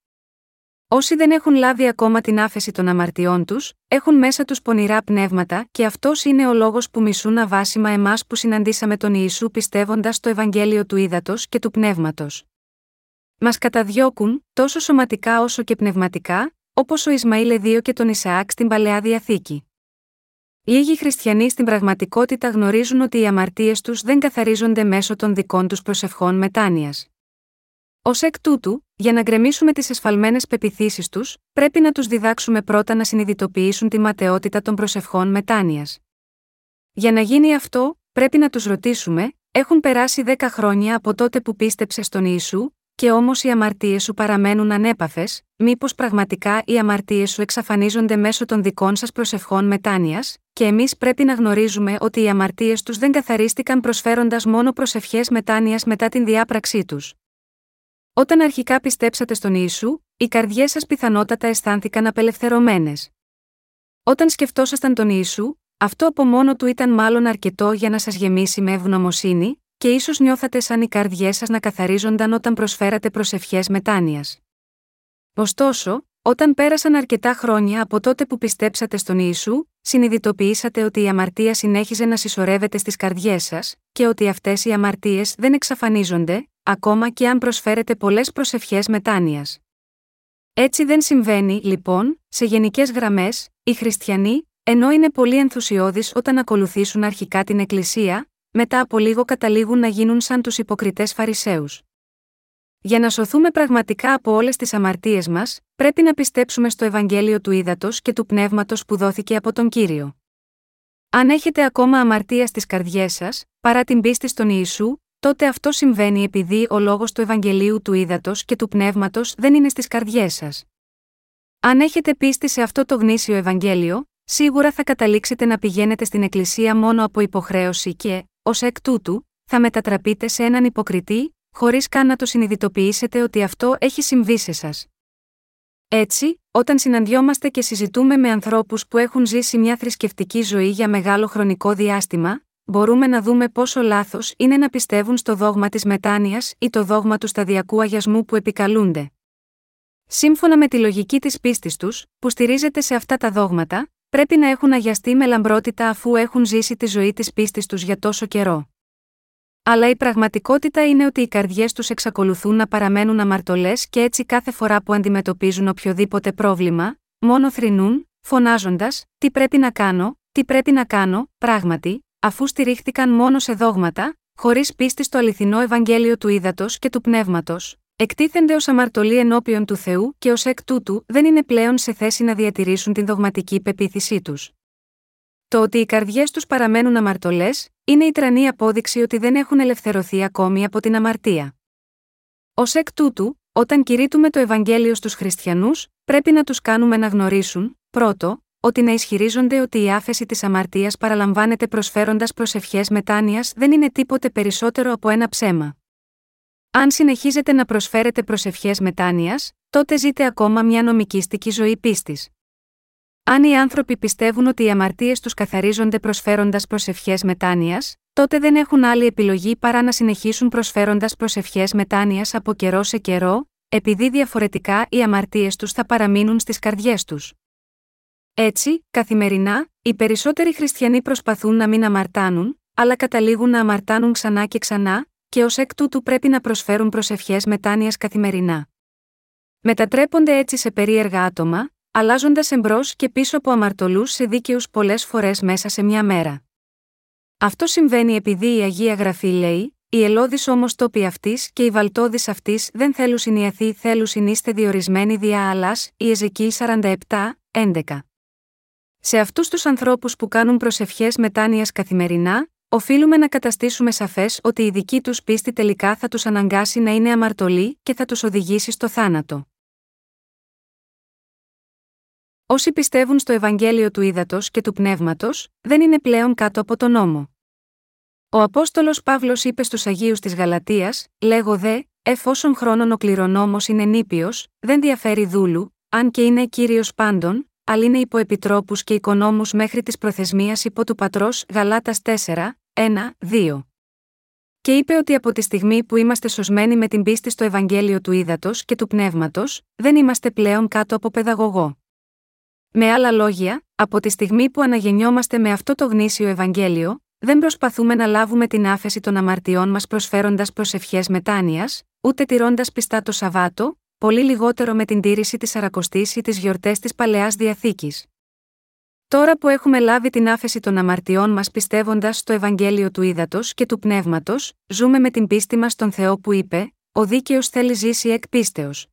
Όσοι δεν έχουν λάβει ακόμα την άφεση των αμαρτιών τους, έχουν μέσα τους πονηρά πνεύματα και αυτός είναι ο λόγος που μισούν αβάσιμα εμάς που συναντήσαμε τον Ιησού πιστεύοντας το Ευαγγέλιο του Ήδατος και του Πνεύματος. Μας καταδιώκουν, τόσο σωματικά όσο και πνευματικά, όπως ο Ισμαήλ Εδίο και τον Ισαάκ στην παλαιά διαθήκη. Λίγοι χριστιανοί στην πραγματικότητα γνωρίζουν ότι οι αμαρτίες τους δεν καθαρίζονται μέσω των δικών τους προσευχών μετάνοιας. Ω εκ τούτου, για να γκρεμίσουμε τις εσφαλμένες πεπιθήσεις τους, πρέπει να τους διδάξουμε πρώτα να συνειδητοποιήσουν τη ματαιότητα των προσευχών μετάνοιας. Για να γίνει αυτό, πρέπει να τους ρωτήσουμε, Έχουν περάσει δέκα χρόνια από τότε που πίστεψες στον Ιησού, και όμως οι αμαρτίες σου παραμένουν ανέπαφες, μήπως πραγματικά οι αμαρτίες σου εξαφανίζονται μέσω των δικών σας προσευχών μετάνοιας, και εμείς πρέπει να γνωρίζουμε ότι οι αμαρτίες τους δεν καθαρίστηκαν προσφέροντας μόνο προσευχές μετάνοιας μετά την διάπραξή τους. Όταν αρχικά πιστέψατε στον Ιησού, οι καρδιές σας πιθανότατα αισθάνθηκαν απελευθερωμένες. Όταν σκεφτόσασταν τον Ιησού, αυτό από μόνο του ήταν μάλλον αρκετό για να σας γεμίσει με ευγνωμοσύνη, και ίσως νιώθατε σαν οι καρδιές σας να καθαρίζονταν όταν προσφέρατε προσευχές μετάνοιας. Ωστόσο, όταν πέρασαν αρκετά χρόνια από τότε που πιστέψατε στον Ιησού, συνειδητοποιήσατε ότι η αμαρτία συνέχιζε να συσσωρεύεται στις καρδιές σας, και ότι αυτές οι αμαρτίες δεν εξαφανίζονται, ακόμα και αν προσφέρετε πολλές προσευχές μετάνοιας. Έτσι δεν συμβαίνει, λοιπόν, σε γενικές γραμμές, οι χριστιανοί, ενώ είναι πολύ ενθουσιώδεις όταν ακολουθήσουν αρχικά την Εκκλησία, μετά από λίγο καταλήγουν να γίνουν σαν τους υποκριτές Φαρισαίους. Για να σωθούμε πραγματικά από όλες τις αμαρτίες μας, πρέπει να πιστέψουμε στο Ευαγγέλιο του Ήδατος και του Πνεύματος που δόθηκε από τον κύριο. Αν έχετε ακόμα αμαρτία στις καρδιές σας, παρά την πίστη στον Ιησού, τότε αυτό συμβαίνει επειδή ο λόγος του Ευαγγελίου του Ήδατος και του Πνεύματος δεν είναι στις καρδιές σας. Αν έχετε πίστη σε αυτό το γνήσιο Ευαγγέλιο, σίγουρα θα καταλήξετε να πηγαίνετε στην Εκκλησία μόνο από υποχρέωση και, ως εκ τούτου, θα μετατραπείτε σε έναν υποκριτή, χωρίς καν να το συνειδητοποιήσετε ότι αυτό έχει συμβεί σε σας. Έτσι, όταν συναντιόμαστε και συζητούμε με ανθρώπους που έχουν ζήσει μια θρησκευτική ζωή για μεγάλο χρονικό διάστημα, μπορούμε να δούμε πόσο λάθος είναι να πιστεύουν στο δόγμα της μετάνοιας ή το δόγμα του σταδιακού αγιασμού που επικαλούνται. Σύμφωνα με τη λογική της πίστης τους, που στηρίζεται σε αυτά τα δόγματα, πρέπει να έχουν αγιαστεί με λαμπρότητα αφού έχουν ζήσει τη ζωή της πίστης τους για τόσο καιρό. Αλλά η πραγματικότητα είναι ότι οι καρδιές τους εξακολουθούν να παραμένουν αμαρτωλές και έτσι κάθε φορά που αντιμετωπίζουν οποιοδήποτε πρόβλημα, μόνο θρυνούν, φωνάζοντας: Τι πρέπει να κάνω, τι πρέπει να κάνω, πράγματι, αφού στηρίχθηκαν μόνο σε δόγματα, χωρίς πίστη στο αληθινό Ευαγγέλιο του ύδατο και του πνεύματος, εκτίθενται ως αμαρτωλοί ενώπιον του Θεού και ως εκ τούτου δεν είναι πλέον σε θέση να διατηρήσουν την δογματική πεποίθησή τους. Το ότι οι καρδιές τους παραμένουν αμαρτωλές, είναι η τρανή απόδειξη ότι δεν έχουν ελευθερωθεί ακόμη από την αμαρτία. Ω εκ τούτου, όταν κηρύττουμε το Ευαγγέλιο στους χριστιανούς, πρέπει να τους κάνουμε να γνωρίσουν, πρώτο, ότι να ισχυρίζονται ότι η άφεση της αμαρτίας παραλαμβάνεται προσφέροντας προσευχές μετάνοιας δεν είναι τίποτε περισσότερο από ένα ψέμα. Αν συνεχίζετε να προσφέρετε προσευχές μετάνοιας, τότε ζείτε ακόμα μια νομικήστικη ζωή πίστης. Αν οι άνθρωποι πιστεύουν ότι οι αμαρτίες τους καθαρίζονται προσφέροντας προσευχές μετάνοιας, τότε δεν έχουν άλλη επιλογή παρά να συνεχίσουν προσφέροντας προσευχές μετάνοιας από καιρό σε καιρό, επειδή διαφορετικά οι αμαρτίες τους θα παραμείνουν στις καρδιές τους. Έτσι, καθημερινά, οι περισσότεροι χριστιανοί προσπαθούν να μην αμαρτάνουν, αλλά καταλήγουν να αμαρτάνουν ξανά και ξανά, και ως εκ τούτου πρέπει να προσφέρουν προσευχές μετάνοιας καθημερινά. Μετατρέπονται έτσι σε περίεργα άτομα, αλλάζοντας εμπρός και πίσω από αμαρτωλούς σε δίκαιους πολλές φορές μέσα σε μια μέρα. Αυτό συμβαίνει επειδή η Αγία Γραφή λέει: Οι ελώδεις όμως τόποι αυτής και οι βαλτόδει αυτής δεν θέλουν συνιαθή, θέλουν συνείστε διορισμένοι δια άλλα, η Εζεκή 47, 11. Σε αυτούς τους ανθρώπους που κάνουν προσευχές μετάνοιας καθημερινά, οφείλουμε να καταστήσουμε σαφές ότι η δική τους πίστη τελικά θα τους αναγκάσει να είναι αμαρτωλοί και θα τους οδηγήσει στο θάνατο. Όσοι πιστεύουν στο Ευαγγέλιο του Ήδατος και του Πνεύματος, δεν είναι πλέον κάτω από τον νόμο. Ο Απόστολος Παύλος είπε στους Αγίους της Γαλατείας: Λέγω δε, εφόσον χρόνων ο κληρονόμος είναι νήπιος, δεν διαφέρει δούλου, αν και είναι κύριος πάντων, αλλά είναι υπό επιτρόπους και οικονόμους μέχρι της προθεσμίας υπό του πατρός Γαλάτας 4, 1, 2. Και είπε ότι από τη στιγμή που είμαστε σωσμένοι με την πίστη στο Ευαγγέλιο του Ήδατος και του Πνεύματος, δεν είμαστε πλέον κάτω από παιδαγωγό. Με άλλα λόγια, από τη στιγμή που αναγεννιόμαστε με αυτό το γνήσιο Ευαγγέλιο, δεν προσπαθούμε να λάβουμε την άφεση των αμαρτιών μας προσφέροντας προσευχές μετάνοιας, ούτε τηρώντας πιστά το Σαββάτο, πολύ λιγότερο με την τήρηση της Αρακοστής ή τις γιορτές της Παλαιάς Διαθήκης. Τώρα που έχουμε λάβει την άφεση των αμαρτιών μας πιστεύοντας στο Ευαγγέλιο του Ήδατος και του Πνεύματος, ζούμε με την πίστη μας στον Θεό που είπε: Ο δίκαιος θέλει ζήσει εκ πίστεως.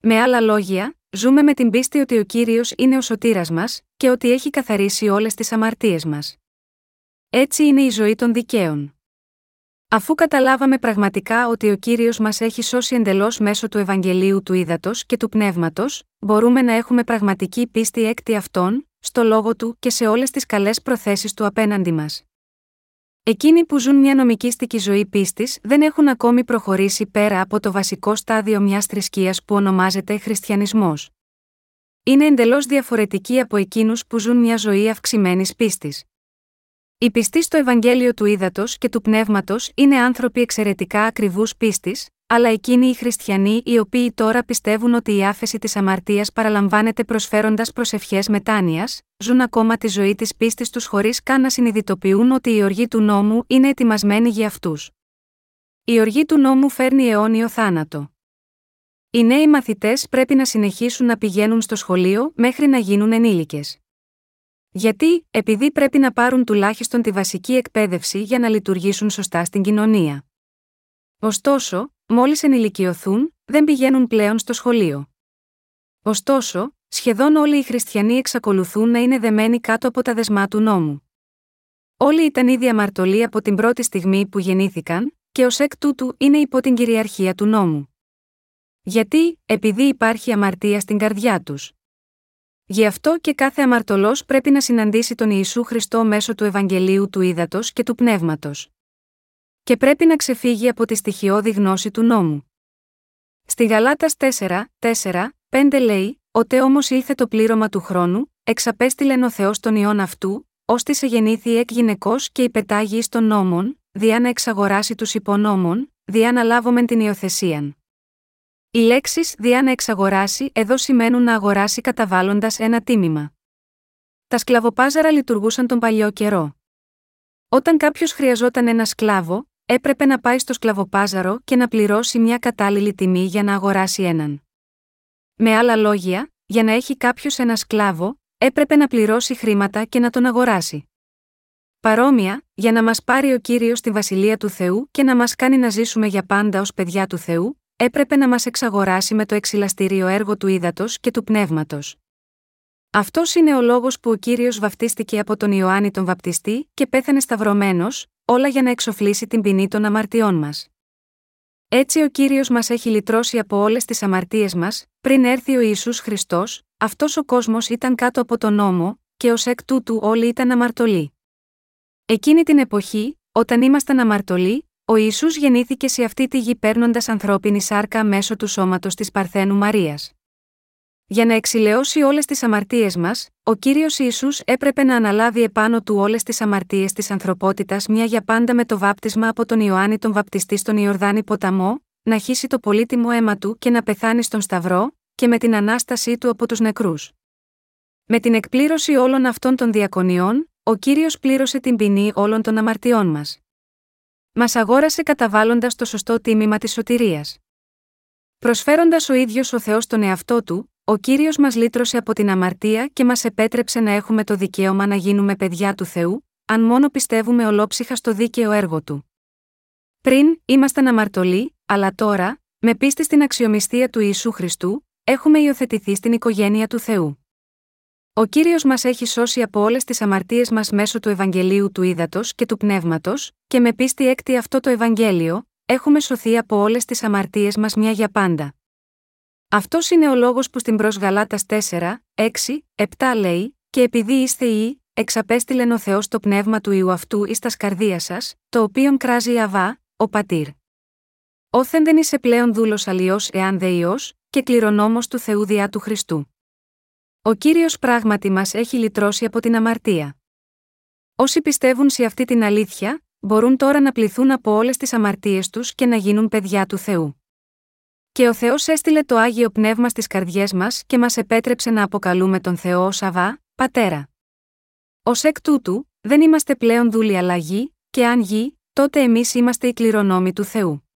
Με άλλα λόγια, ζούμε με την πίστη ότι ο κύριος είναι ο σωτήρας μας, και ότι έχει καθαρίσει όλες τις αμαρτίες μας. Έτσι είναι η ζωή των δικαίων. Αφού καταλάβαμε πραγματικά ότι ο κύριος μας έχει σώσει εντελώς μέσω του Ευαγγελίου του Ήδατος και του Πνεύματος, μπορούμε να έχουμε πραγματική πίστη έκτη αυτών, στο λόγο του και σε όλες τις καλές προθέσεις του απέναντι μας. Εκείνοι που ζουν μια νομικήστικη ζωή πίστης δεν έχουν ακόμη προχωρήσει πέρα από το βασικό στάδιο μιας θρησκείας που ονομάζεται Χριστιανισμός. Είναι εντελώς διαφορετικοί από εκείνους που ζουν μια ζωή αυξημένης πίστης. Οι πιστοί στο Ευαγγέλιο του Ήδατος και του Πνεύματος είναι άνθρωποι εξαιρετικά ακριβούς πίστης, αλλά εκείνοι οι χριστιανοί οι οποίοι τώρα πιστεύουν ότι η άφεση της αμαρτίας παραλαμβάνεται προσφέροντας προσευχές μετάνοιας, ζουν ακόμα τη ζωή της πίστης τους χωρίς καν να συνειδητοποιούν ότι η οργή του νόμου είναι ετοιμασμένη για αυτούς. Η οργή του νόμου φέρνει αιώνιο θάνατο. Οι νέοι μαθητές πρέπει να συνεχίσουν να πηγαίνουν στο σχολείο μέχρι να γίνουν ενήλικες. Γιατί, επειδή πρέπει να πάρουν τουλάχιστον τη βασική εκπαίδευση για να λειτουργήσουν σωστά στην κοινωνία. Ωστόσο, μόλις ενηλικιωθούν, δεν πηγαίνουν πλέον στο σχολείο. Ωστόσο, σχεδόν όλοι οι χριστιανοί εξακολουθούν να είναι δεμένοι κάτω από τα δεσμά του νόμου. Όλοι ήταν ήδη αμαρτωλοί από την πρώτη στιγμή που γεννήθηκαν, και ως εκ τούτου είναι υπό την κυριαρχία του νόμου. Γιατί, επειδή υπάρχει αμαρτία στην καρδιά τους. Γι' αυτό και κάθε αμαρτωλός πρέπει να συναντήσει τον Ιησού Χριστό μέσω του Ευαγγελίου του Ήδατος και του Πνεύματος. Και πρέπει να ξεφύγει από τη στοιχειώδη γνώση του νόμου. Στη Γαλάτας 4, 4, 5 λέει: Ότε όμως ήλθε το πλήρωμα του χρόνου, εξαπέστειλεν ο Θεός τον ιόν αυτού, ώστε σε γεννήθη εκ γυναικός και υπετάγει των νόμων, διά να εξαγοράσει τους υπονόμων, διά να λάβομεν την υιοθεσίαν. Οι λέξεις διά να εξαγοράσει εδώ σημαίνουν να αγοράσει καταβάλλοντας ένα τίμημα. Τα σκλαβοπάζαρα λειτουργούσαν τον παλιό καιρό. Όταν κάποιος χρειαζόταν ένα σκλάβο, έπρεπε να πάει στο σκλαβοπάζαρο και να πληρώσει μια κατάλληλη τιμή για να αγοράσει έναν. Με άλλα λόγια, για να έχει κάποιος ένα σκλάβο, έπρεπε να πληρώσει χρήματα και να τον αγοράσει. Παρόμοια, για να μας πάρει ο κύριος στη βασιλεία του Θεού και να μας κάνει να ζήσουμε για πάντα ως παιδιά του Θεού, έπρεπε να μας εξαγοράσει με το εξυλαστήριο έργο του ύδατος και του πνεύματος. Αυτός είναι ο λόγος που ο κύριος βαφτίστηκε από τον Ιωάννη τον Βαπτιστή και πέθανε σταυρωμένος, όλα για να εξοφλήσει την ποινή των αμαρτιών μας. Έτσι ο κύριος μας έχει λυτρώσει από όλες τις αμαρτίες μας, πριν έρθει ο Ισού Χριστός, αυτός ο κόσμος ήταν κάτω από τον νόμο, και ως εκ τούτου όλοι ήταν αμαρτωλοί. Εκείνη την εποχή, όταν ήμασταν αμαρτωλοί, ο Ιησούς γεννήθηκε σε αυτή τη γη παίρνοντας ανθρώπινη σάρκα μέσω του σώματος της Παρθένου Μαρίας. Για να εξηλαιώσει όλες τις αμαρτίες μας, ο κύριος Ιησούς έπρεπε να αναλάβει επάνω του όλες τις αμαρτίες της ανθρωπότητας μια για πάντα με το βάπτισμα από τον Ιωάννη τον Βαπτιστή στον Ιορδάνη ποταμό, να χύσει το πολύτιμο αίμα του και να πεθάνει στον Σταυρό, και με την ανάστασή του από τους νεκρούς. Με την εκπλήρωση όλων αυτών των διακονιών, ο κύριος πλήρωσε την ποινή όλων των αμαρτιών μας. Μας αγόρασε καταβάλλοντας το σωστό τίμημα της σωτηρίας. Προσφέροντας ο ίδιος ο Θεός τον εαυτό του, ο κύριος μας λύτρωσε από την αμαρτία και μας επέτρεψε να έχουμε το δικαίωμα να γίνουμε παιδιά του Θεού, αν μόνο πιστεύουμε ολόψυχα στο δίκαιο έργο του. Πριν, ήμασταν αμαρτωλοί, αλλά τώρα, με πίστη στην αξιομιστία του Ιησού Χριστού, έχουμε υιοθετηθεί στην οικογένεια του Θεού. Ο κύριος μας έχει σώσει από όλες τις αμαρτίες μας μέσω του Ευαγγελίου του Ήδατος και του Πνεύματος, και με πίστη έκτη αυτό το Ευαγγέλιο, έχουμε σωθεί από όλες τις αμαρτίες μας μια για πάντα. Αυτός είναι ο λόγος που στην προς Γαλάτας 4, 6, 7 λέει: Και επειδή είστε ή, εξαπέστειλεν ο Θεός το πνεύμα του ιού αυτού εις τας σκαρδία σας, το οποίον κράζει η Αβά, ο πατήρ. Όθεν δεν είσαι πλέον δούλος αλλιώς εάν δε και κληρονόμος του Θεού διά του Χριστού. Ο Κύριος πράγματι μας έχει λυτρώσει από την αμαρτία. Όσοι πιστεύουν σε αυτή την αλήθεια, μπορούν τώρα να πληθούν από όλες τις αμαρτίες τους και να γίνουν παιδιά του Θεού. Και ο Θεός έστειλε το Άγιο Πνεύμα στις καρδιές μας και μας επέτρεψε να αποκαλούμε τον Θεό ως Αβά, Πατέρα. Ω εκ τούτου, δεν είμαστε πλέον δούλοι αλλά γη, και αν γη, τότε εμείς είμαστε οι κληρονόμοι του Θεού.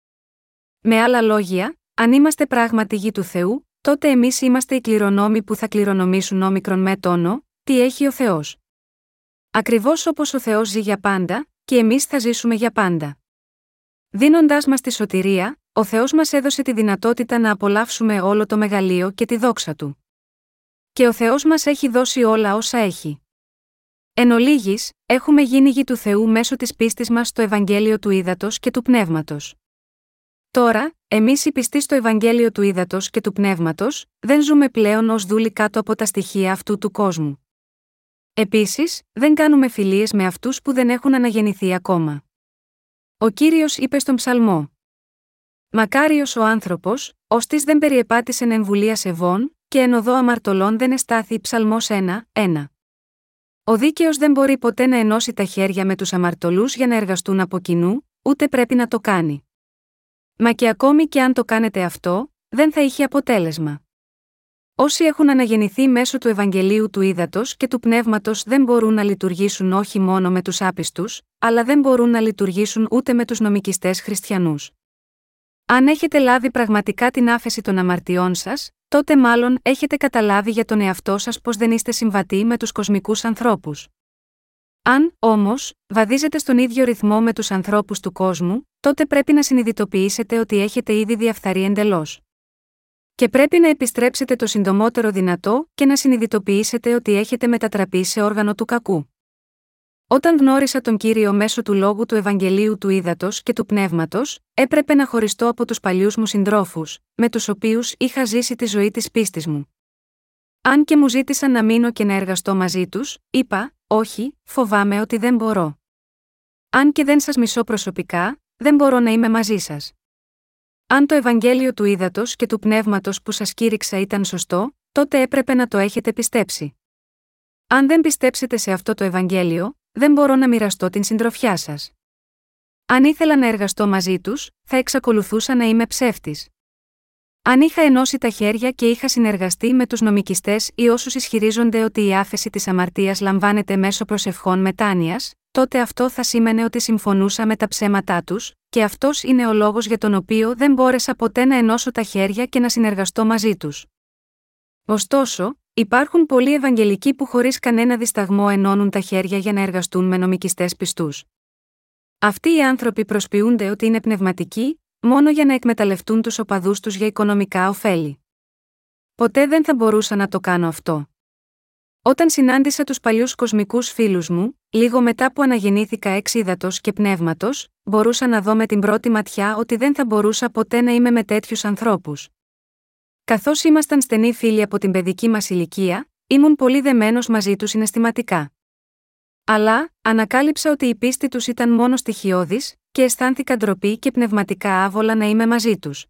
Με άλλα λόγια, αν είμαστε πράγματι γη του Θεού, τότε εμείς είμαστε οι κληρονόμοι που θα κληρονομήσουν όμικρον με τόνο, τι έχει ο Θεός. Ακριβώς όπως ο Θεός ζει για πάντα, και εμείς θα ζήσουμε για πάντα. Δίνοντάς μας τη σωτηρία, ο Θεός μας έδωσε τη δυνατότητα να απολαύσουμε όλο το μεγαλείο και τη δόξα του. Και ο Θεός μας έχει δώσει όλα όσα έχει. Εν ολίγης, έχουμε γίνει γη του Θεού μέσω της πίστης μας στο Ευαγγέλιο του Ήδατος και του Πνεύματος. Τώρα, εμείς οι πιστοί στο Ευαγγέλιο του Ήδατος και του Πνεύματος, δεν ζούμε πλέον ως δούλοι κάτω από τα στοιχεία αυτού του κόσμου. Επίσης, δεν κάνουμε φιλίες με αυτούς που δεν έχουν αναγεννηθεί ακόμα. Ο κύριος είπε στον Ψαλμό. Μακάριος ο άνθρωπος, ως της δεν περιεπάτησε εμβουλία σεβών, και εν οδό αμαρτωλών δεν εστάθη ψαλμός 1, 1. Ο δίκαιος δεν μπορεί ποτέ να ενώσει τα χέρια με τους αμαρτωλούς για να εργαστούν από κοινού, ούτε πρέπει να το κάνει. Μα και ακόμη και αν το κάνετε αυτό, δεν θα είχε αποτέλεσμα. Όσοι έχουν αναγεννηθεί μέσω του Ευαγγελίου του Ήδατος και του Πνεύματος δεν μπορούν να λειτουργήσουν όχι μόνο με τους άπιστους, αλλά δεν μπορούν να λειτουργήσουν ούτε με τους νομικιστές χριστιανούς. Αν έχετε λάβει πραγματικά την άφεση των αμαρτιών σας, τότε μάλλον έχετε καταλάβει για τον εαυτό σας πως δεν είστε συμβατοί με τους κοσμικούς ανθρώπους. Αν, όμως, βαδίζετε στον ίδιο ρυθμό με τους ανθρώπους του κόσμου, τότε πρέπει να συνειδητοποιήσετε ότι έχετε ήδη διαφθαρεί εντελώς. Και πρέπει να επιστρέψετε το συντομότερο δυνατό και να συνειδητοποιήσετε ότι έχετε μετατραπεί σε όργανο του κακού. Όταν γνώρισα τον κύριο μέσω του λόγου του Ευαγγελίου του Ήδατος και του Πνεύματος, έπρεπε να χωριστώ από τους παλιούς μου συντρόφους, με τους οποίους είχα ζήσει τη ζωή της πίστης μου. Αν και μου ζήτησαν να μείνω και να εργαστώ μαζί τους, είπα: Όχι, φοβάμαι ότι δεν μπορώ. Αν και δεν σας μισώ προσωπικά, δεν μπορώ να είμαι μαζί σας. Αν το Ευαγγέλιο του Ήδατος και του Πνεύματος που σας κήρυξα ήταν σωστό, τότε έπρεπε να το έχετε πιστέψει. Αν δεν πιστέψετε σε αυτό το Ευαγγέλιο, δεν μπορώ να μοιραστώ την συντροφιά σας. Αν ήθελα να εργαστώ μαζί τους, θα εξακολουθούσα να είμαι ψεύτης. Αν είχα ενώσει τα χέρια και είχα συνεργαστεί με τους νομικιστές ή όσους ισχυρίζονται ότι η άφεση της αμαρτίας λαμβάνεται μέσω προσευχών μετάνοιας, τότε αυτό θα σήμαινε ότι συμφωνούσα με τα ψέματά τους, και αυτός είναι ο λόγος για τον οποίο δεν μπόρεσα ποτέ να ενώσω τα χέρια και να συνεργαστώ μαζί τους. Ωστόσο, Υπάρχουν πολλοί Ευαγγελικοί που χωρίς κανένα δισταγμό ενώνουν τα χέρια για να εργαστούν με νομικιστές πιστούς. Αυτοί οι άνθρωποι προσποιούνται ότι είναι πνευματικοί, μόνο για να εκμεταλλευτούν τους οπαδούς τους για οικονομικά ωφέλη. Ποτέ δεν θα μπορούσα να το κάνω αυτό. Όταν συνάντησα τους παλιούς κοσμικούς φίλους μου, λίγο μετά που αναγεννήθηκα εξ ύδατο και πνεύματος, μπορούσα να δω με την πρώτη ματιά ότι δεν θα μπορούσα ποτέ να είμαι με τέτοιους ανθρώπους. Καθώς ήμασταν στενοί φίλοι από την παιδική μας ηλικία, ήμουν πολύ δεμένος μαζί τους συναισθηματικά. Αλλά, ανακάλυψα ότι η πίστη τους ήταν μόνο στοιχειώδης, και αισθάνθηκα ντροπή και πνευματικά άβολα να είμαι μαζί τους.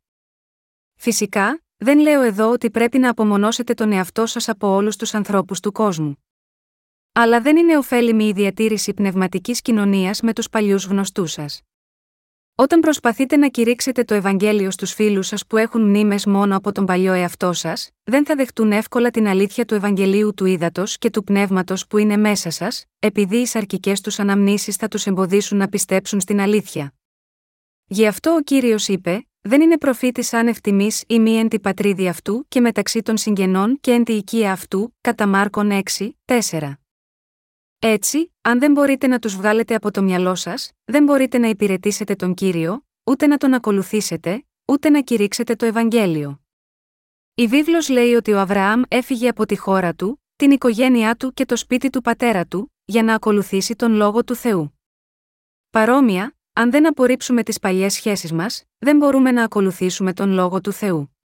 Φυσικά, δεν λέω εδώ ότι πρέπει να απομονώσετε τον εαυτό σας από όλους τους ανθρώπους του κόσμου. Αλλά δεν είναι ωφέλιμη η διατήρηση πνευματικής κοινωνίας με τους παλιούς γνωστούς σας. Όταν προσπαθείτε να κηρύξετε το Ευαγγέλιο στους φίλους σας που έχουν μνήμες μόνο από τον παλιό εαυτό σας, δεν θα δεχτούν εύκολα την αλήθεια του Ευαγγελίου του ύδατο και του πνεύματος που είναι μέσα σας, επειδή οι σαρκικές τους αναμνήσεις θα τους εμποδίσουν να πιστέψουν στην αλήθεια. Γι' αυτό ο κύριος είπε: Δεν είναι προφήτη άνευ τιμή ή μη εν τη πατρίδη αυτού και μεταξύ των συγγενών και εν τη οικία αυτού, κατά Μάρκον 6, 4. Έτσι, αν δεν μπορείτε να τους βγάλετε από το μυαλό σας, δεν μπορείτε να υπηρετήσετε τον κύριο, ούτε να τον ακολουθήσετε, ούτε να κηρύξετε το Ευαγγέλιο. Η βίβλος λέει ότι ο Αβραάμ έφυγε από τη χώρα του, την οικογένειά του και το σπίτι του πατέρα του, για να ακολουθήσει τον λόγο του Θεού. Παρόμοια, αν δεν απορρίψουμε τις παλιές σχέσεις μας, δεν μπορούμε να ακολουθήσουμε τον λόγο του Θεού.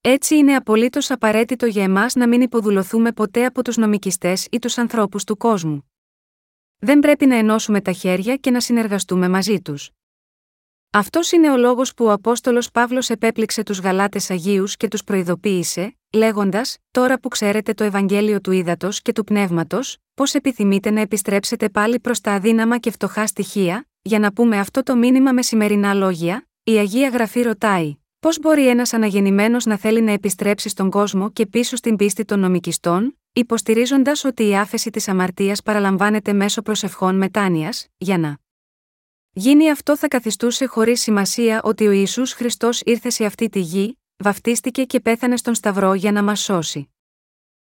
Έτσι είναι απολύτως απαραίτητο για εμάς να μην υποδουλωθούμε ποτέ από τους νομικιστές ή τους ανθρώπους του κόσμου. Δεν πρέπει να ενώσουμε τα χέρια και να συνεργαστούμε μαζί τους. Αυτός είναι ο λόγος που ο Απόστολος Παύλος επέπληξε τους Γαλάτες Αγίους και τους προειδοποίησε, λέγοντας: Τώρα που ξέρετε το Ευαγγέλιο του Ήδατος και του Πνεύματος, πώς επιθυμείτε να επιστρέψετε πάλι προς τα αδύναμα και φτωχά στοιχεία, για να πούμε αυτό το μήνυμα με σημερινά λόγια, η Αγία Γραφή ρωτάει: Πώς μπορεί ένας αναγεννημένος να θέλει να επιστρέψει στον κόσμο και πίσω στην πίστη των νομικιστών, υποστηρίζοντας ότι η άφεση της αμαρτίας παραλαμβάνεται μέσω προσευχών μετάνοιας, για να γίνει αυτό θα καθιστούσε χωρίς σημασία ότι ο Ισού Χριστός ήρθε σε αυτή τη γη, βαφτίστηκε και πέθανε στον Σταυρό για να μας σώσει.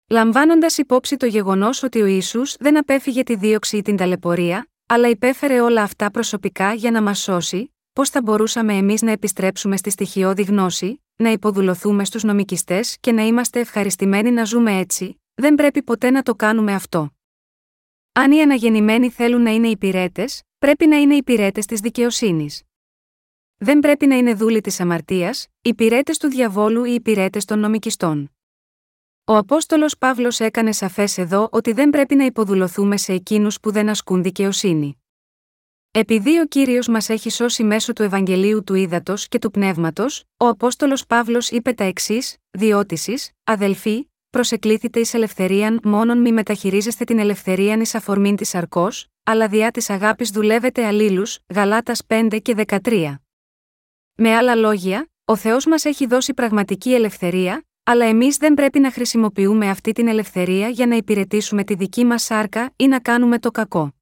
Λαμβάνοντας υπόψη το γεγονός ότι ο Ισού δεν απέφυγε τη δίωξη ή την ταλαιπωρία, αλλά υπέφερε όλα αυτά προσωπικά για να μας σώσει, πώς θα μπορούσαμε εμείς να επιστρέψουμε στη στοιχειώδη γνώση, να υποδουλωθούμε στους νομικιστές και να είμαστε ευχαριστημένοι να ζούμε έτσι, δεν πρέπει ποτέ να το κάνουμε αυτό. Αν οι αναγεννημένοι θέλουν να είναι υπηρέτες, πρέπει να είναι υπηρέτες της δικαιοσύνης. Δεν πρέπει να είναι δούλοι της αμαρτίας, υπηρέτες του διαβόλου ή υπηρέτες των νομικιστών. Ο Απόστολος Παύλος έκανε σαφές εδώ ότι δεν πρέπει να υποδουλωθούμε σε εκείνους που δεν ασκούν δικαιοσύνη. Επειδή ο κύριος μας έχει σώσει μέσω του Ευαγγελίου του Ήδατος και του Πνεύματος, ο Απόστολος Παύλος είπε τα εξής: Διότησης, αδελφοί, προσεκλήθητε εις ελευθερίαν, μόνον μη μεταχειρίζεστε την ελευθερίαν εις αφορμήν της αρκός, αλλά διά της αγάπης δουλεύετε αλλήλους, Γαλάτας 5 και 13. Με άλλα λόγια, ο Θεός μας έχει δώσει πραγματική ελευθερία, αλλά εμείς δεν πρέπει να χρησιμοποιούμε αυτή την ελευθερία για να υπηρετήσουμε τη δική μας σάρκα ή να κάνουμε το κακό.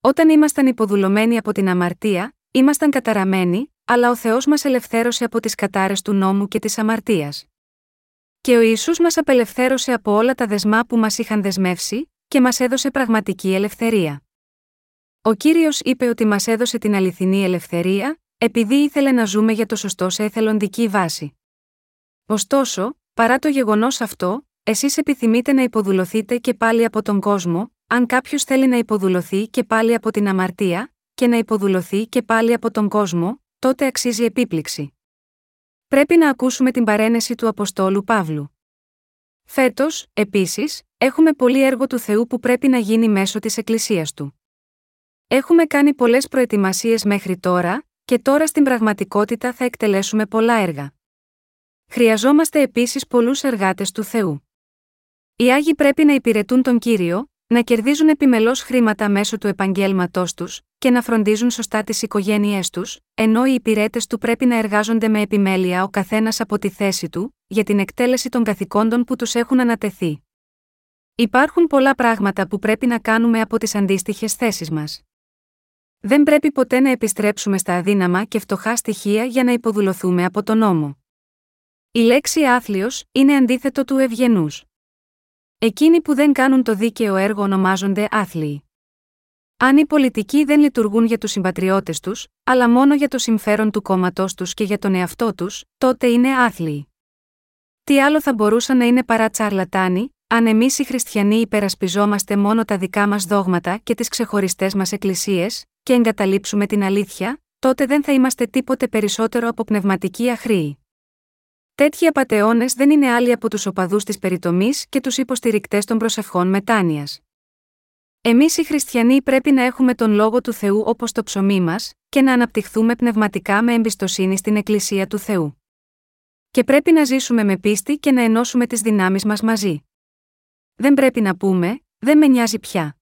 Όταν ήμασταν υποδουλωμένοι από την αμαρτία, ήμασταν καταραμένοι, αλλά ο Θεός μας ελευθέρωσε από τις κατάρες του νόμου και της αμαρτίας. Και ο Ισού μας απελευθέρωσε από όλα τα δεσμά που μας είχαν δεσμεύσει, και μας έδωσε πραγματική ελευθερία. Ο κύριος είπε ότι μας έδωσε την αληθινή ελευθερία, επειδή ήθελε να ζούμε για το σωστό σε εθελοντική βάση. Ωστόσο, παρά το γεγονός αυτό, εσείς επιθυμείτε να υποδουλωθείτε και πάλι από τον κόσμο, αν κάποιος θέλει να υποδουλωθεί και πάλι από την αμαρτία, και να υποδουλωθεί και πάλι από τον κόσμο, τότε αξίζει επίπληξη. Πρέπει να ακούσουμε την παρένεση του Αποστόλου Παύλου. Φέτος, επίσης, έχουμε πολύ έργο του Θεού που πρέπει να γίνει μέσω της Εκκλησίας του. Έχουμε κάνει πολλές προετοιμασίες μέχρι τώρα, και τώρα στην πραγματικότητα θα εκτελέσουμε πολλά έργα. Χρειαζόμαστε επίσης πολλούς εργάτες του Θεού. Οι Άγιοι πρέπει να υπηρετούν τον κύριο, να κερδίζουν επιμελώς χρήματα μέσω του επαγγέλματός τους και να φροντίζουν σωστά τις οικογένειές τους, ενώ οι υπηρέτες του πρέπει να εργάζονται με επιμέλεια ο καθένας από τη θέση του, για την εκτέλεση των καθηκόντων που τους έχουν ανατεθεί. Υπάρχουν πολλά πράγματα που πρέπει να κάνουμε από τις αντίστοιχες θέσεις μας. Δεν πρέπει ποτέ να επιστρέψουμε στα αδύναμα και φτωχά στοιχεία για να υποδουλωθούμε από τον νόμο. Η λέξη άθλιος είναι αντίθετο του ευγενούς. Εκείνοι που δεν κάνουν το δίκαιο έργο ονομάζονται άθλιοι. Αν οι πολιτικοί δεν λειτουργούν για τους συμπατριώτες τους, αλλά μόνο για το συμφέρον του κόμματός τους και για τον εαυτό τους, τότε είναι άθλιοι. Τι άλλο θα μπορούσαν να είναι παρά τσαρλατάνοι, αν εμείς οι χριστιανοί υπερασπιζόμαστε μόνο τα δικά μας δόγματα και τις ξεχωριστές μας εκκλησίες, και εγκαταλείψουμε την αλήθεια, τότε δεν θα είμαστε τίποτε περισσότερο από πνευματικοί αχρήοι. Τέτοιοι απαταιώνες δεν είναι άλλοι από τους οπαδούς της περιτομής και τους υποστηρικτές των προσευχών μετάνοιας. Εμείς οι χριστιανοί πρέπει να έχουμε τον λόγο του Θεού όπως το ψωμί μας, και να αναπτυχθούμε πνευματικά με εμπιστοσύνη στην Εκκλησία του Θεού. Και πρέπει να ζήσουμε με πίστη και να ενώσουμε τις δυνάμεις μας μαζί. Δεν πρέπει να πούμε, δεν με νοιάζει πια.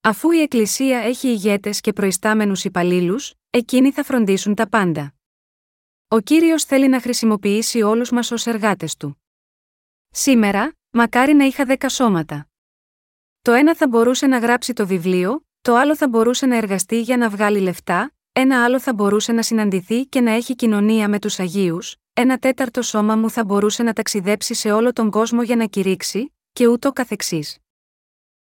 Αφού η Εκκλησία έχει ηγέτες και προϊστάμενους υπαλλήλους, εκείνοι θα φροντίσουν τα πάντα. Ο κύριος θέλει να χρησιμοποιήσει όλους μας ως εργάτες του. Σήμερα, μακάρι να είχα δέκα σώματα. Το ένα θα μπορούσε να γράψει το βιβλίο, το άλλο θα μπορούσε να εργαστεί για να βγάλει λεφτά, ένα άλλο θα μπορούσε να συναντηθεί και να έχει κοινωνία με τους Αγίους, ένα τέταρτο σώμα μου θα μπορούσε να ταξιδέψει σε όλο τον κόσμο για να κηρύξει, και ούτω καθεξής.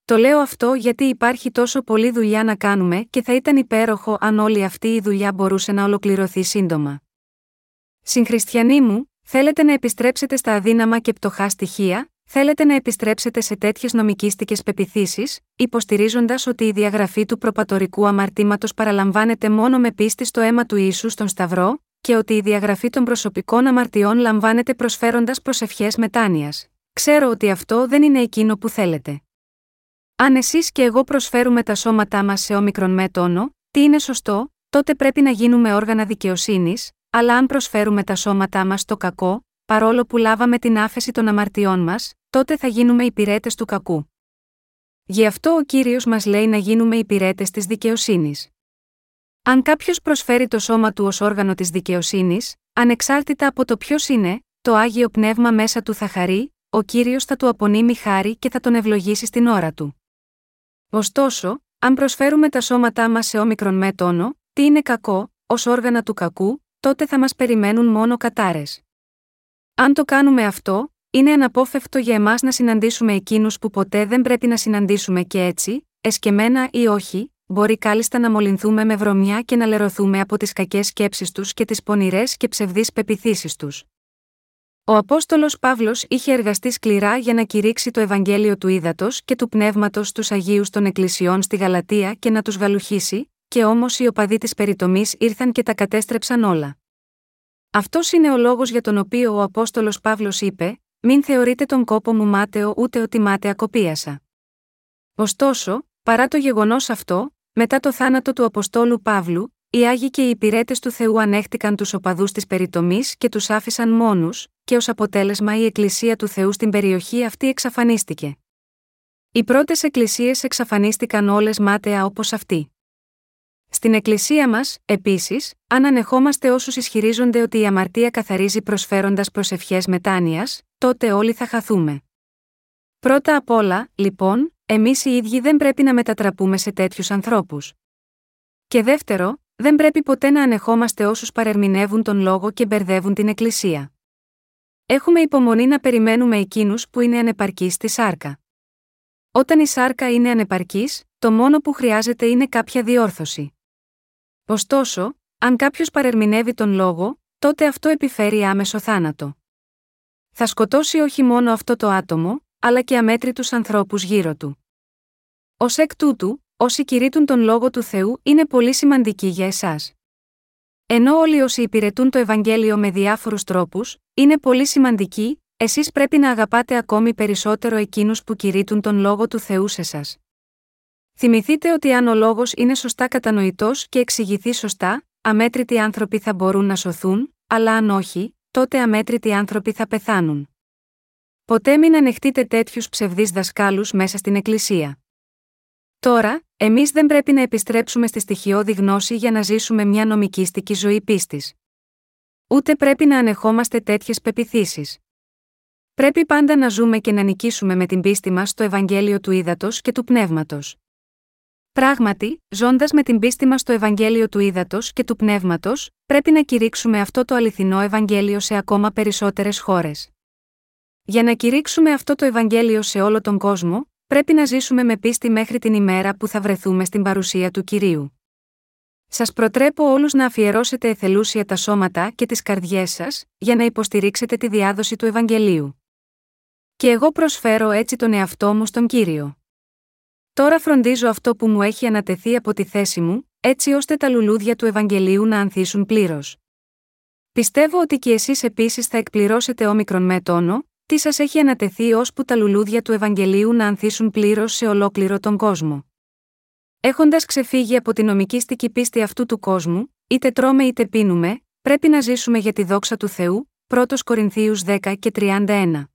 Το λέω αυτό γιατί υπάρχει τόσο πολλή δουλειά να κάνουμε και θα ήταν υπέροχο αν όλη αυτή η δουλειά μπορούσε να ολοκληρωθεί σύντομα. Συγχριστιανοί μου, θέλετε να επιστρέψετε στα αδύναμα και πτωχά στοιχεία, θέλετε να επιστρέψετε σε τέτοιες νομικίστικε πεπιθήσεις, υποστηρίζοντας ότι η διαγραφή του προπατορικού αμαρτήματος παραλαμβάνεται μόνο με πίστη στο αίμα του ίσου στον Σταυρό, και ότι η διαγραφή των προσωπικών αμαρτιών λαμβάνεται προσφέροντας προσευχές μετάνοιας. Ξέρω ότι αυτό δεν είναι εκείνο που θέλετε. Αν εσείς και εγώ προσφέρουμε τα σώματά μας σε όμικρον με τόνο, τι είναι σωστό, τότε πρέπει να γίνουμε όργανα δικαιοσύνης, αλλά αν προσφέρουμε τα σώματά μας στο κακό, παρόλο που λάβαμε την άφεση των αμαρτιών μας, τότε θα γίνουμε υπηρέτες του κακού. Γι' αυτό ο κύριος μας λέει να γίνουμε υπηρέτες της δικαιοσύνης. Αν κάποιος προσφέρει το σώμα του ως όργανο της δικαιοσύνης, ανεξάρτητα από το ποιος είναι, το άγιο πνεύμα μέσα του θα χαρεί, ο κύριος θα του απονείμει χάρη και θα τον ευλογήσει στην ώρα του. Ωστόσο, αν προσφέρουμε τα σώματά μας σε όμικρον με τόνο, τι είναι κακό, ως όργανα του κακού, τότε θα μας περιμένουν μόνο κατάρες. Αν το κάνουμε αυτό, είναι αναπόφευκτο για εμάς να συναντήσουμε εκείνους που ποτέ δεν πρέπει να συναντήσουμε και έτσι, εσκεμένα ή όχι, μπορεί κάλλιστα να μολυνθούμε με βρωμιά και να λερωθούμε από τις κακές σκέψεις τους και τις πονηρές και ψευδείς πεπιθήσεις τους. Ο Απόστολος Παύλος είχε εργαστεί σκληρά για να κηρύξει το Ευαγγέλιο του Ήδατος και του Πνεύματος στου Αγίους των Εκκλησιών στη Γαλατεία και να τους γαλουχίσει, και όμως οι οπαδοί της περιτομής ήρθαν και τα κατέστρεψαν όλα. Αυτός είναι ο λόγος για τον οποίο ο Απόστολος Παύλος είπε: Μην θεωρείτε τον κόπο μου μάταιο ούτε ότι μάταια κοπίασα. Ωστόσο, παρά το γεγονός αυτό, μετά το θάνατο του Αποστόλου Παύλου, οι Άγιοι και οι υπηρέτες του Θεού ανέχτηκαν τους οπαδούς της περιτομής και τους άφησαν μόνους, και ως αποτέλεσμα η Εκκλησία του Θεού στην περιοχή αυτή εξαφανίστηκε. Οι πρώτες εκκλησίες εξαφανίστηκαν όλες μάταια όπως αυτή. Στην Εκκλησία μας, επίσης, αν ανεχόμαστε όσους ισχυρίζονται ότι η αμαρτία καθαρίζει προσφέροντας προσευχές μετάνοιας, τότε όλοι θα χαθούμε. Πρώτα απ' όλα, λοιπόν, εμείς οι ίδιοι δεν πρέπει να μετατραπούμε σε τέτοιους ανθρώπους. Και δεύτερο, δεν πρέπει ποτέ να ανεχόμαστε όσους παρερμηνεύουν τον λόγο και μπερδεύουν την Εκκλησία. Έχουμε υπομονή να περιμένουμε εκείνους που είναι ανεπαρκείς στη σάρκα. Όταν η σάρκα είναι ανεπαρκής, το μόνο που χρειάζεται είναι κάποια διόρθωση. Ωστόσο, αν κάποιος παρερμηνεύει τον λόγο, τότε αυτό επιφέρει άμεσο θάνατο. Θα σκοτώσει όχι μόνο αυτό το άτομο, αλλά και αμέτρητους ανθρώπους γύρω του. Ω εκ τούτου, όσοι κηρύττουν τον λόγο του Θεού είναι πολύ σημαντικοί για εσάς. Ενώ όλοι όσοι υπηρετούν το Ευαγγέλιο με διάφορους τρόπους, είναι πολύ σημαντικοί, εσείς πρέπει να αγαπάτε ακόμη περισσότερο εκείνους που κηρύττουν τον λόγο του Θεού σε εσά. Θυμηθείτε ότι αν ο λόγος είναι σωστά κατανοητός και εξηγηθεί σωστά, αμέτρητοι άνθρωποι θα μπορούν να σωθούν, αλλά αν όχι, τότε αμέτρητοι άνθρωποι θα πεθάνουν. Ποτέ μην ανεχτείτε τέτοιους ψευδείς δασκάλους μέσα στην Εκκλησία. Τώρα, εμείς δεν πρέπει να επιστρέψουμε στη στοιχειώδη γνώση για να ζήσουμε μια νομικήστικη ζωή πίστης. Ούτε πρέπει να ανεχόμαστε τέτοιες πεπιθήσεις. Πρέπει πάντα να ζούμε και να νικήσουμε με την πίστη μας στο Ευαγγέλιο του Ήδατος και του Πνεύματος. Πράγματι, ζώντας με την πίστη μας στο Ευαγγέλιο του Ήδατος και του Πνεύματος, πρέπει να κηρύξουμε αυτό το αληθινό Ευαγγέλιο σε ακόμα περισσότερες χώρες. Για να κηρύξουμε αυτό το Ευαγγέλιο σε όλο τον κόσμο, πρέπει να ζήσουμε με πίστη μέχρι την ημέρα που θα βρεθούμε στην παρουσία του κυρίου. Σας προτρέπω όλους να αφιερώσετε εθελούσια τα σώματα και τις καρδιές σας, για να υποστηρίξετε τη διάδοση του Ευαγγελίου. Και εγώ προσφέρω έτσι τον εαυτό μου στον κύριο. Τώρα φροντίζω αυτό που μου έχει ανατεθεί από τη θέση μου, έτσι ώστε τα λουλούδια του Ευαγγελίου να ανθίσουν πλήρως. Πιστεύω ότι και εσείς επίσης θα εκπληρώσετε όμικρον με τόνο, τι σας έχει ανατεθεί ώσπου τα λουλούδια του Ευαγγελίου να ανθίσουν πλήρως σε ολόκληρο τον κόσμο. Έχοντας ξεφύγει από την νομικήστικη πίστη αυτού του κόσμου, είτε τρώμε είτε πίνουμε, πρέπει να ζήσουμε για τη δόξα του Θεού, 1 Κορινθίους 10 και 31.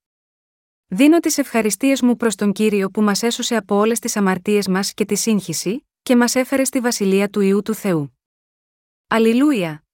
Δίνω τις ευχαριστίες μου προς τον κύριο που μας έσωσε από όλες τις αμαρτίες μας και τη σύγχυση, και μας έφερε στη βασιλεία του ιού του Θεού. Αλληλούια!